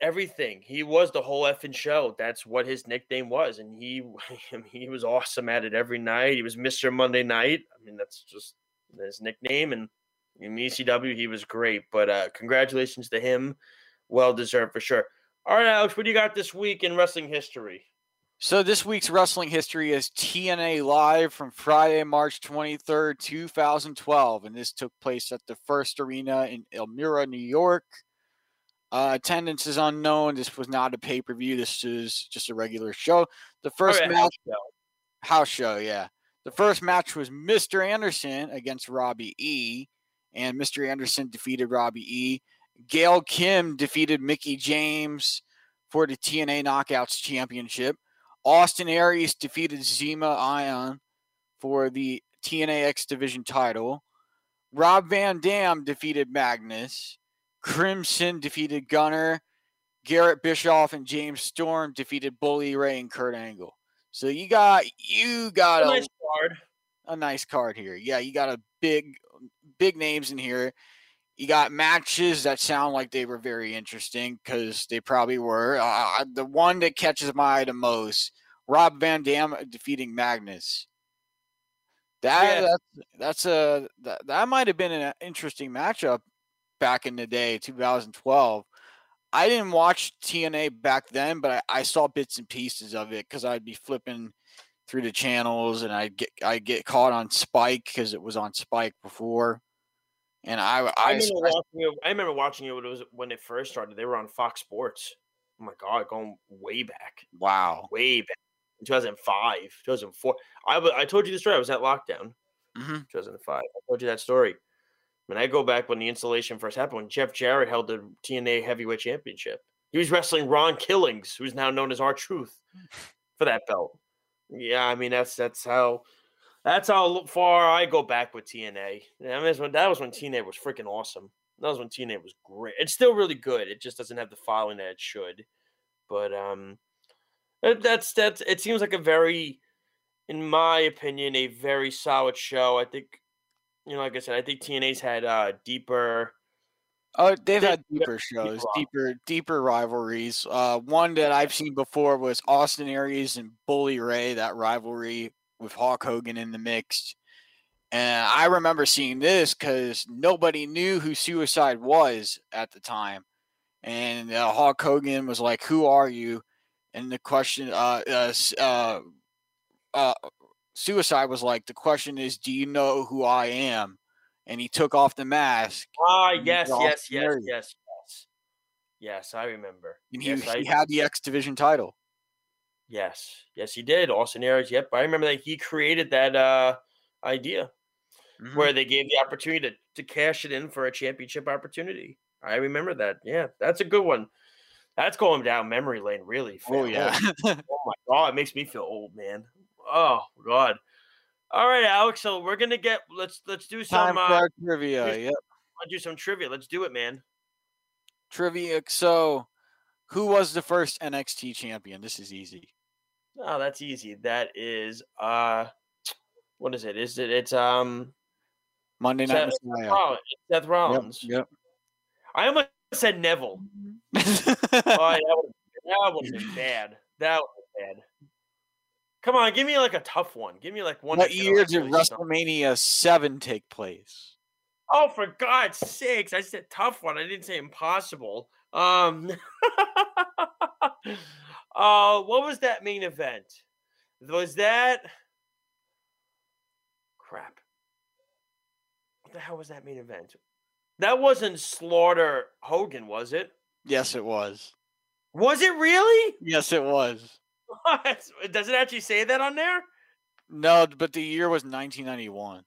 everything. He was the whole effing show. That's what his nickname was, and he I mean, he was awesome at it every night. He was Mister Monday Night. I mean, that's just his nickname, and in ECW he was great. But uh, congratulations to him, well deserved for sure. All right, Alex, what do you got this week in wrestling history? So this week's wrestling history is TNA Live from Friday, March 23rd, 2012, and this took place at the First Arena in Elmira, New York. Uh, attendance is unknown. This was not a pay per view. This is just a regular show. The first match, house show. house show, yeah. The first match was Mr. Anderson against Robbie E, and Mr. Anderson defeated Robbie E. Gail Kim defeated Mickie James for the TNA Knockouts Championship. Austin Aries defeated Zema Ion for the TNA X Division title. Rob Van Dam defeated Magnus. Crimson defeated Gunner. Garrett Bischoff and James Storm defeated Bully Ray and Kurt Angle. So you got you got A a, nice card. a nice card here. Yeah, you got a big big names in here. You got matches that sound like they were very interesting because they probably were. Uh, the one that catches my eye the most, Rob Van Dam defeating Magnus. That Yeah. that's, that's a that, that might have been an interesting matchup back in the day, 2012. I didn't watch TNA back then, but I, I saw bits and pieces of it because I'd be flipping through the channels and I'd get I get caught on Spike because it was on Spike before. And I I I, remember, I watching it, I remember watching it when it was when it first started. They were on Fox Sports. Oh my god, going way back, wow. way back, in 2005, 2004. I I told you the story. I was at lockdown, Mhm. 2005. I told you that story. When I go back when the installation first happened, when Jeff Jarrett held the TNA Heavyweight Championship, he was wrestling Ron Killings, who's now known as R-Truth, for that belt. Yeah, I mean that's that's how that's how far I go back with TNA. I mean, when, that was when TNA was freaking awesome. That was when TNA was great. It's still really good. It just doesn't have the following that it should. But um, that- that's that's. It seems like a very, in my opinion, a very solid show. I think, you know, like I said, I think TNA's had uh deeper. Oh, they've had deeper shows, deeper deeper rivalries. Uh, one that I've seen before was Austin Aries and Bully Ray. That rivalry with Hulk Hogan in the mix. And I remember seeing this because nobody knew who Suicide was at the time. And uh, Hulk Hogan was like, "Who are you?" And the question, uh, uh, uh, uh, Suicide was like, "The question is, do you know who I am?" And he took off the mask. Ah, yes, yes, yes, yes, yes. Yes, I remember. And he, yes, I, he had the X Division title. Yes, yes, he did. Austin Aries. Yep, I remember that he created that uh idea. Mhm. where they gave the opportunity to, to cash it in for a championship opportunity. I remember that. Yeah, that's a good one. That's going down memory lane, really. Oh yeah. Oh my god, it makes me feel old, man. Oh god. All right, Alex. So we're gonna get let's let's do some uh, trivia. Yep. let's do some trivia. Let's do it, man. Trivia. So, who was the first NXT champion? This is easy. Oh, that's easy. That is uh, what is it? Is it? It's um, Monday Night Seth, Messiah. Rollins. Seth Rollins. Yep. I almost said Neville. Oh, that would that would have been bad. That would have been bad. Come on, give me like a tough one. Give me like one. what that's year did. WrestleMania seven take place? Oh, for God's sakes! I said tough one. I didn't say impossible. Um. uh, what was that main event? Was that crap? What the hell was that main event? That wasn't Slaughter Hogan, was it? Yes, it was. Was it really? Yes, it was. What? Does it actually say that on there? No, but the year was 1991.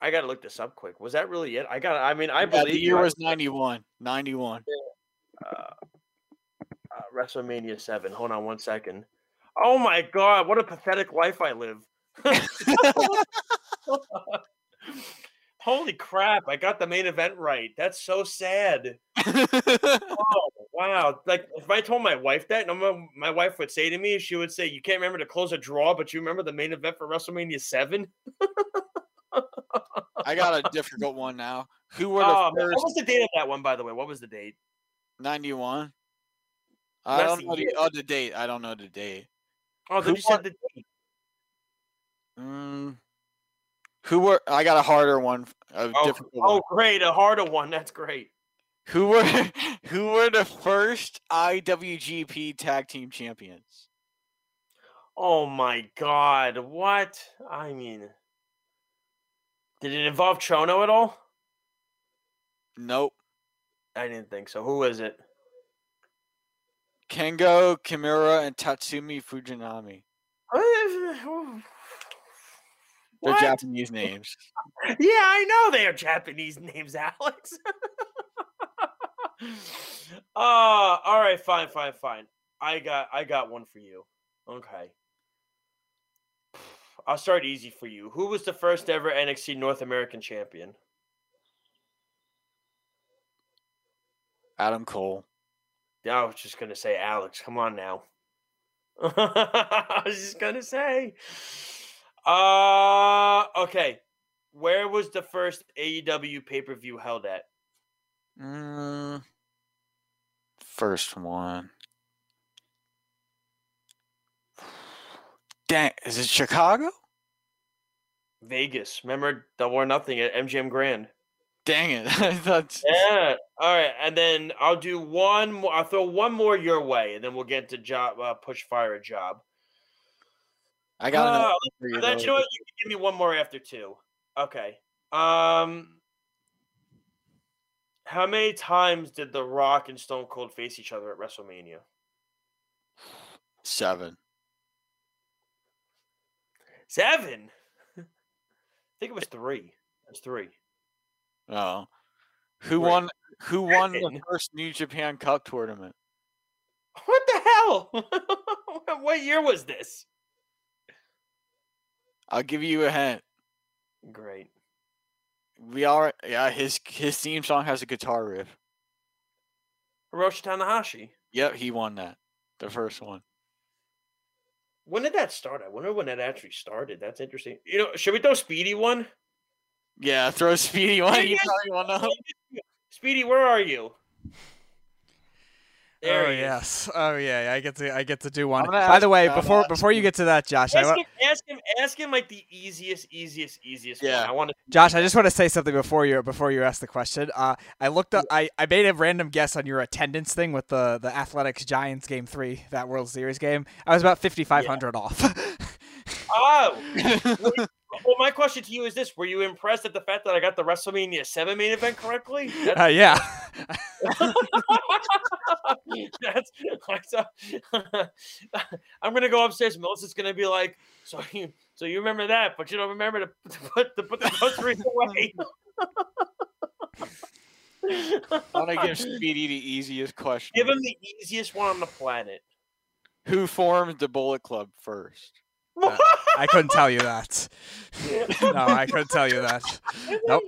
I gotta look this up quick. Was that really it? I got. I mean, I Yeah, believe the year I- was 91. 91. uh, uh, WrestleMania seven. Hold on one second. Oh my god, what a pathetic life I live. Holy crap! I got the main event right. That's so sad. Oh wow! Like if I told my wife that, no, my wife would say to me, she would say, "You can't remember to close a draw, but you remember the main event for WrestleMania 7? I got a difficult one now. Who were the Oh, man, first what was the date of that one, by the way? What was the date? 91? I That's don't know the, oh, the date. I don't know the date. Oh, Who you said the date. Mm, who were? I got a harder one. A Oh, difficult oh, one. great, a harder one. That's great. Who were? Who were the first IWGP Tag Team Champions? Oh my god, what? I mean, did it involve Chono at all? Nope. I didn't think so. Who is it? Kengo Kimura and Tatsumi Fujinami. They're What? Japanese names. Yeah, I know they are Japanese names, Alex. uh, all right, fine, fine, fine. I got I got one for you. Okay. I'll start easy for you. Who was the first ever NXT North American champion? Adam Cole. I was just gonna say Alex. Come on now. I was just gonna say. Uh okay. Where was the first AEW pay per view held at? Mm, first one. Dang, is it Chicago? Vegas. Remember Double or Nothing at MGM Grand. Dang it! I thought Yeah. All right, and then I'll do one more. I'll throw one more your way, and then we'll get to job uh, push fire a job. I got another Uh, one you. Then you know what? You can give me one more after two. Okay. Um. How many times did The Rock and Stone Cold face each other at WrestleMania? Seven. Seven. I think it was three. It's three. Oh, who Right. won? Who won the first New Japan Cup tournament? What the hell? what year was this? I'll give you a hint. Great. We are yeah. His his theme song has a guitar riff. Hiroshi Tanahashi. Yep, he won that. The first one. When did that start? I wonder when that actually started. That's interesting. You know, should we throw Speedy one? Yeah, throw Speedy one. You yeah. probably won't know. Speedy, where are you? There oh yes. Oh yeah. I get to I get to do one. By the way, I'm before asking- before you get to that, Josh, I Ask wa- him, ask him, ask him like the easiest, easiest, easiest Yeah. one. I want to. Josh, I just want to say something before you before you ask the question. Uh, I looked up. I, I made a random guess on your attendance thing with the the Athletics Giants game three, that World Series game. I was about fifty five hundred off. Oh, were you- well, my question to you is this: Were you impressed at the fact that I got the WrestleMania Seven main event correctly? That's uh, yeah. That's, that's a- I'm gonna go upstairs. Melissa's gonna be like, "So you, so you remember that, but you don't remember to, to put to put the groceries away." I want to give Speedy the easiest question. Give him the easiest one on the planet. Who formed the Bullet Club first? I couldn't tell you that. No, I couldn't tell you that. Nope.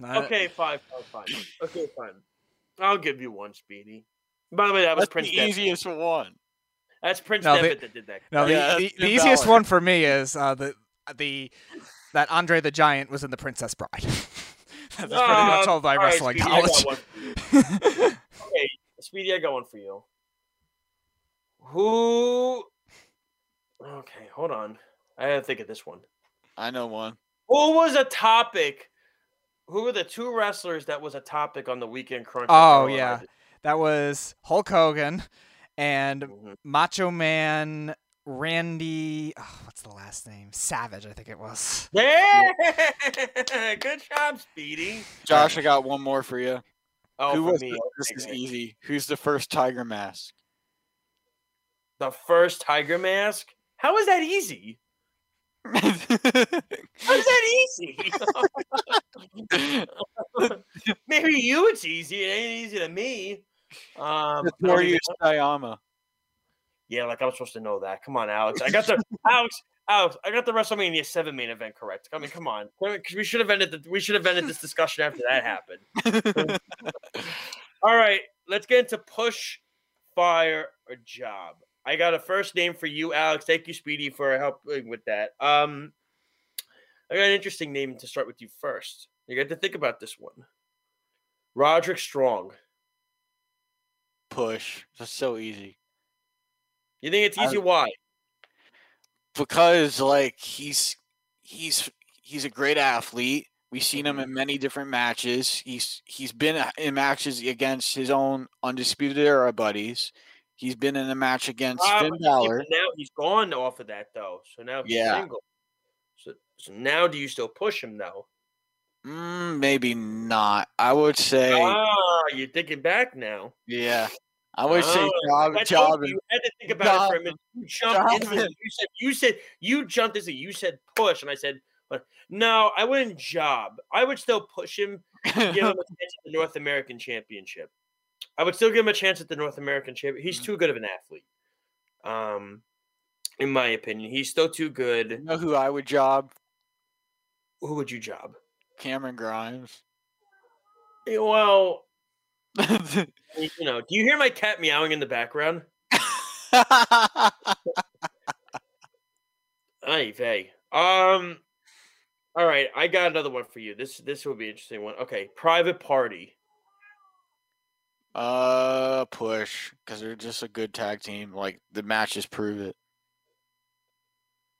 Not- okay, fine, fine, fine. Okay, fine. I'll give you one, Speedy. By the way, that was That's Prince. the Devitt. easiest one. That's Prince No, the- Devitt that did that. No, the, Yeah, the, that's the easiest one for me is uh, the the that Andre the Giant was in the Princess Bride. That's pretty much Uh, all my all right, wrestling Speedy, got knowledge. one for you. Okay, Speedy, I got one for you. Who? Okay, hold on. I gotta think of this one. I know one. Who was a topic? Who were the two wrestlers that was a topic on the weekend crunch? Oh Carl and I yeah, that was Hulk Hogan and Mhm. Macho Man Randy. Oh, what's the last name? Savage, I think it was. Yeah. Good job, Speedy. Josh, I got one more for you. Oh, Who was me. the- this is easy. Who's the first Tiger Mask? The first Tiger Mask. How is that easy? How is that easy? Maybe you it's easy. It ain't easy to me. Um, Satoru Sayama. yeah, like I'm supposed to know that. Come on, Alex. I got the Alex. Alex, I got the WrestleMania seven main event correct. I mean, come on, because we should have ended the, we should have ended this discussion after that happened. All right, let's get into push, fire, or job. I got a first name for you, Alex. Thank you, Speedy, for helping with that. Um, I got an interesting name to start with you first. You got to think about this one. Roderick Strong. Push. That's so easy. You think it's I- easy? Why? Because like he's he's he's a great athlete. We've seen him in many different matches. He's he's been in matches against his own undisputed era buddies. He's been in a match against Ah, Finn but yeah, but Balor. now he's gone off of that though. So now he's Yeah. single. So, so now do you still push him though? Mm, maybe not. I would say Ah, you're thinking back now. yeah. I would say Oh, job job. you, had to think about it for a minute. You jumped into job- it. You said you said you jumped into. You said push, and I said, "But no, I wouldn't job. I would still push him, give him a chance at the North American Championship. I would still give him a chance at the North American Championship. He's too good of an athlete. Um, in my opinion, he's still too you good. know who I would job? Who would you job? Cameron Grimes. Eh, Well, you know, do you hear my cat meowing in the background? Ay hey. Um. All right, I got another one for you. This this will be an interesting one. Okay, private party. Uh, push because they're just a good tag team. Like the matches prove it.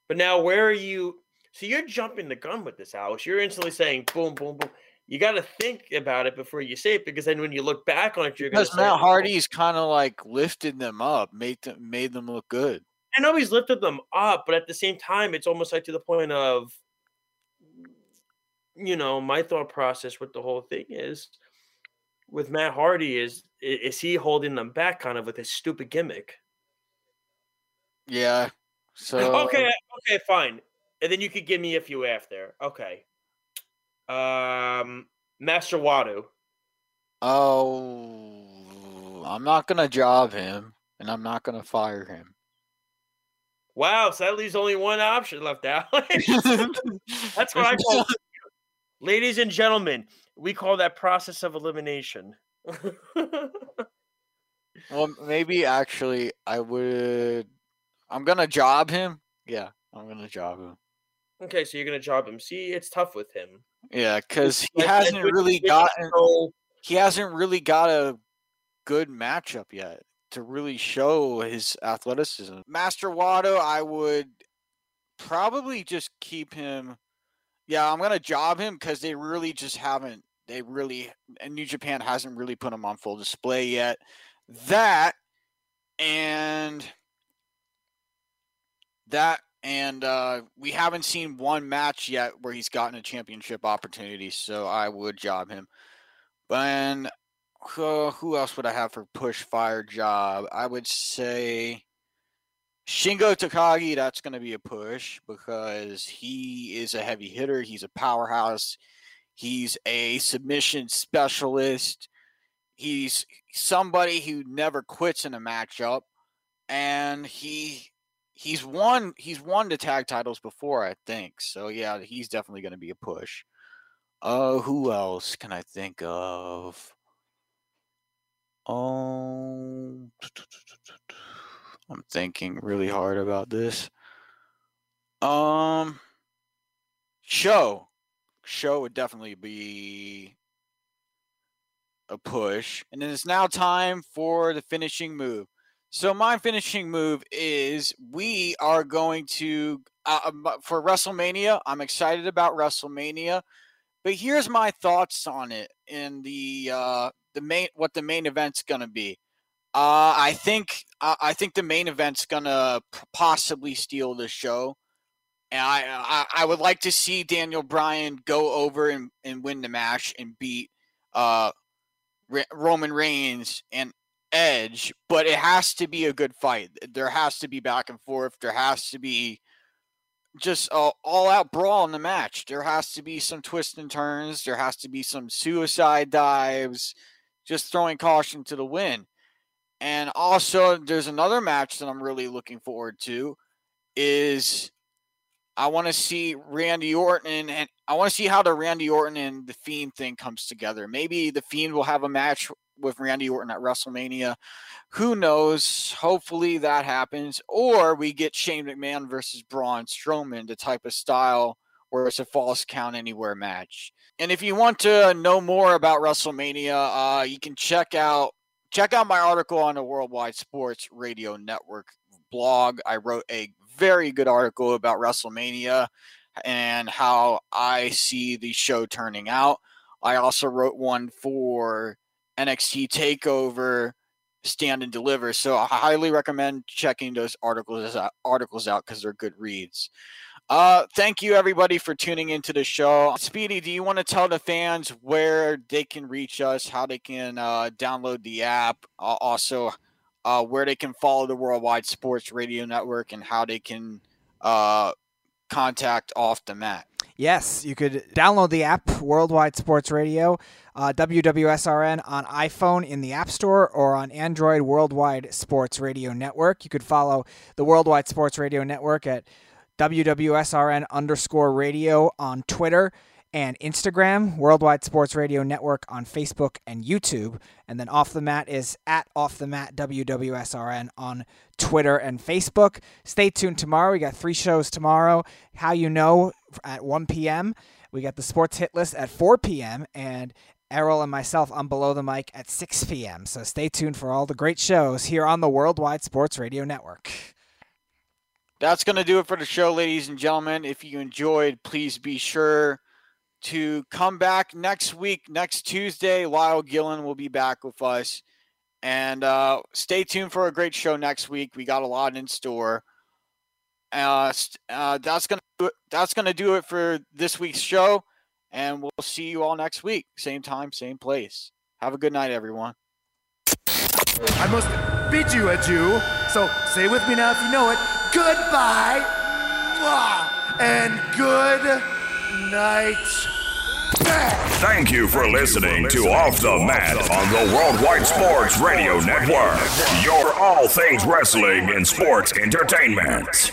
But now, where are you? So you're jumping the gun with this, Alex. You're instantly saying boom, boom, boom. You got to think about it before you say it, because then when you look back on it, you're going to Because say, Matt "Oh, Hardy's kind of like lifted them up, made them made them look good. I know he's lifted them up, but at the same time, it's almost like to the point of, you know, my thought process with the whole thing is, with Matt Hardy is is he holding them back kind of with his stupid gimmick? Yeah. So okay, okay, fine. And then you could give me a few after. Okay. Um, Master Wato. Oh, I'm not gonna job him, and I'm not gonna fire him. Wow, so that leaves only one option left, Alex. That's what I call. Ladies and gentlemen, we call that process of elimination. Well, maybe actually, I would. I'm gonna job him. Yeah, I'm gonna job him. okay, so you're gonna job him. See, it's tough with him. Yeah, because he Like, hasn't really gotten. so- He hasn't really got a good matchup yet to really show his athleticism. Master Wato, I would probably just keep him. Yeah, I'm gonna job him because they really just haven't. They really and New Japan hasn't really put him on full display yet. That and that and uh, we haven't seen one match yet where he's gotten a championship opportunity. So I would job him. And who, who else would I have for push fire job? I would say Shingo Takagi. That's going to be a push because he is a heavy hitter. He's a powerhouse. He's a submission specialist. He's somebody who never quits in a matchup, and he he's won he's won the tag titles before, I think. So yeah, he's definitely going to be a push. Uh, who else can I think of? Um, I'm thinking really hard about this. Um, show, show would definitely be a push, and then it's now time for the finishing move. So my finishing move is we are going to uh, um, for WrestleMania. I'm excited about WrestleMania, but here's my thoughts on it in the uh, the main what the main event's going to be. Uh, I think uh, I think the main event's gonna possibly steal the show, and I, I, I would like to see Daniel Bryan go over and, and win the match and beat uh, Roman Reigns and Edge, but it has to be a good fight. There has to be back and forth. There has to be just a all out brawl in the match. There has to be some twists and turns. There has to be some suicide dives, just throwing caution to the wind. And also, there's another match that I'm really looking forward to. Is I want to see Randy Orton and I want to see how the Randy Orton and the Fiend thing comes together. Maybe the Fiend will have a match with Randy Orton at WrestleMania. Who knows? Hopefully that happens. Or we get Shane McMahon versus Braun Strowman, the type of style where it's a falls count anywhere match. And if you want to know more about WrestleMania, uh, you can check out check out my article on the Worldwide Sports Radio Network blog. I wrote a very good article about WrestleMania and how I see the show turning out. I also wrote one for NXT Takeover Stand and Deliver. So I highly recommend checking those articles out, articles out because they're good reads. Uh, thank you everybody for tuning into the show. Speedy, do you want to tell the fans where they can reach us, how they can uh, download the app, uh, also uh, where they can follow the Worldwide Sports Radio Network, and how they can uh, contact off the mat? Yes, you could download the app Worldwide Sports Radio, uh, WWSRN on iPhone in the App Store or on Android Worldwide Sports Radio Network. You could follow the Worldwide Sports Radio Network at WWSRN underscore radio on Twitter and Instagram, Worldwide Sports Radio Network on Facebook and YouTube. And then Off the Mat is at Off the Mat WWSRN on Twitter and Facebook. Stay tuned tomorrow. We got three shows tomorrow. How You Know at 1 p.m. We got the Sports Hit List at 4 p.m. and Errol and myself on Below the Mic at 6 p.m. So stay tuned for all the great shows here on the Worldwide Sports Radio Network. That's going to do it for the show, ladies and gentlemen. If you enjoyed, please be sure to come back next week, next Tuesday. Lyle Gillen will be back with us. And uh, stay tuned for a great show next week. We got a lot in store. Uh, uh, that's gonna that's gonna do it for this week's show, and we'll see you all next week, same time, same place. Have a good night, everyone. I must bid you adieu. So say with me now if you know it. Goodbye, and good night. Thank you for listening to Off the Mat on the Worldwide Sports Radio Network. Your all things wrestling and sports entertainment.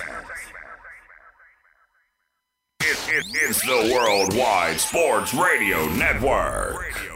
It, it, it's the Worldwide Sports Radio Network.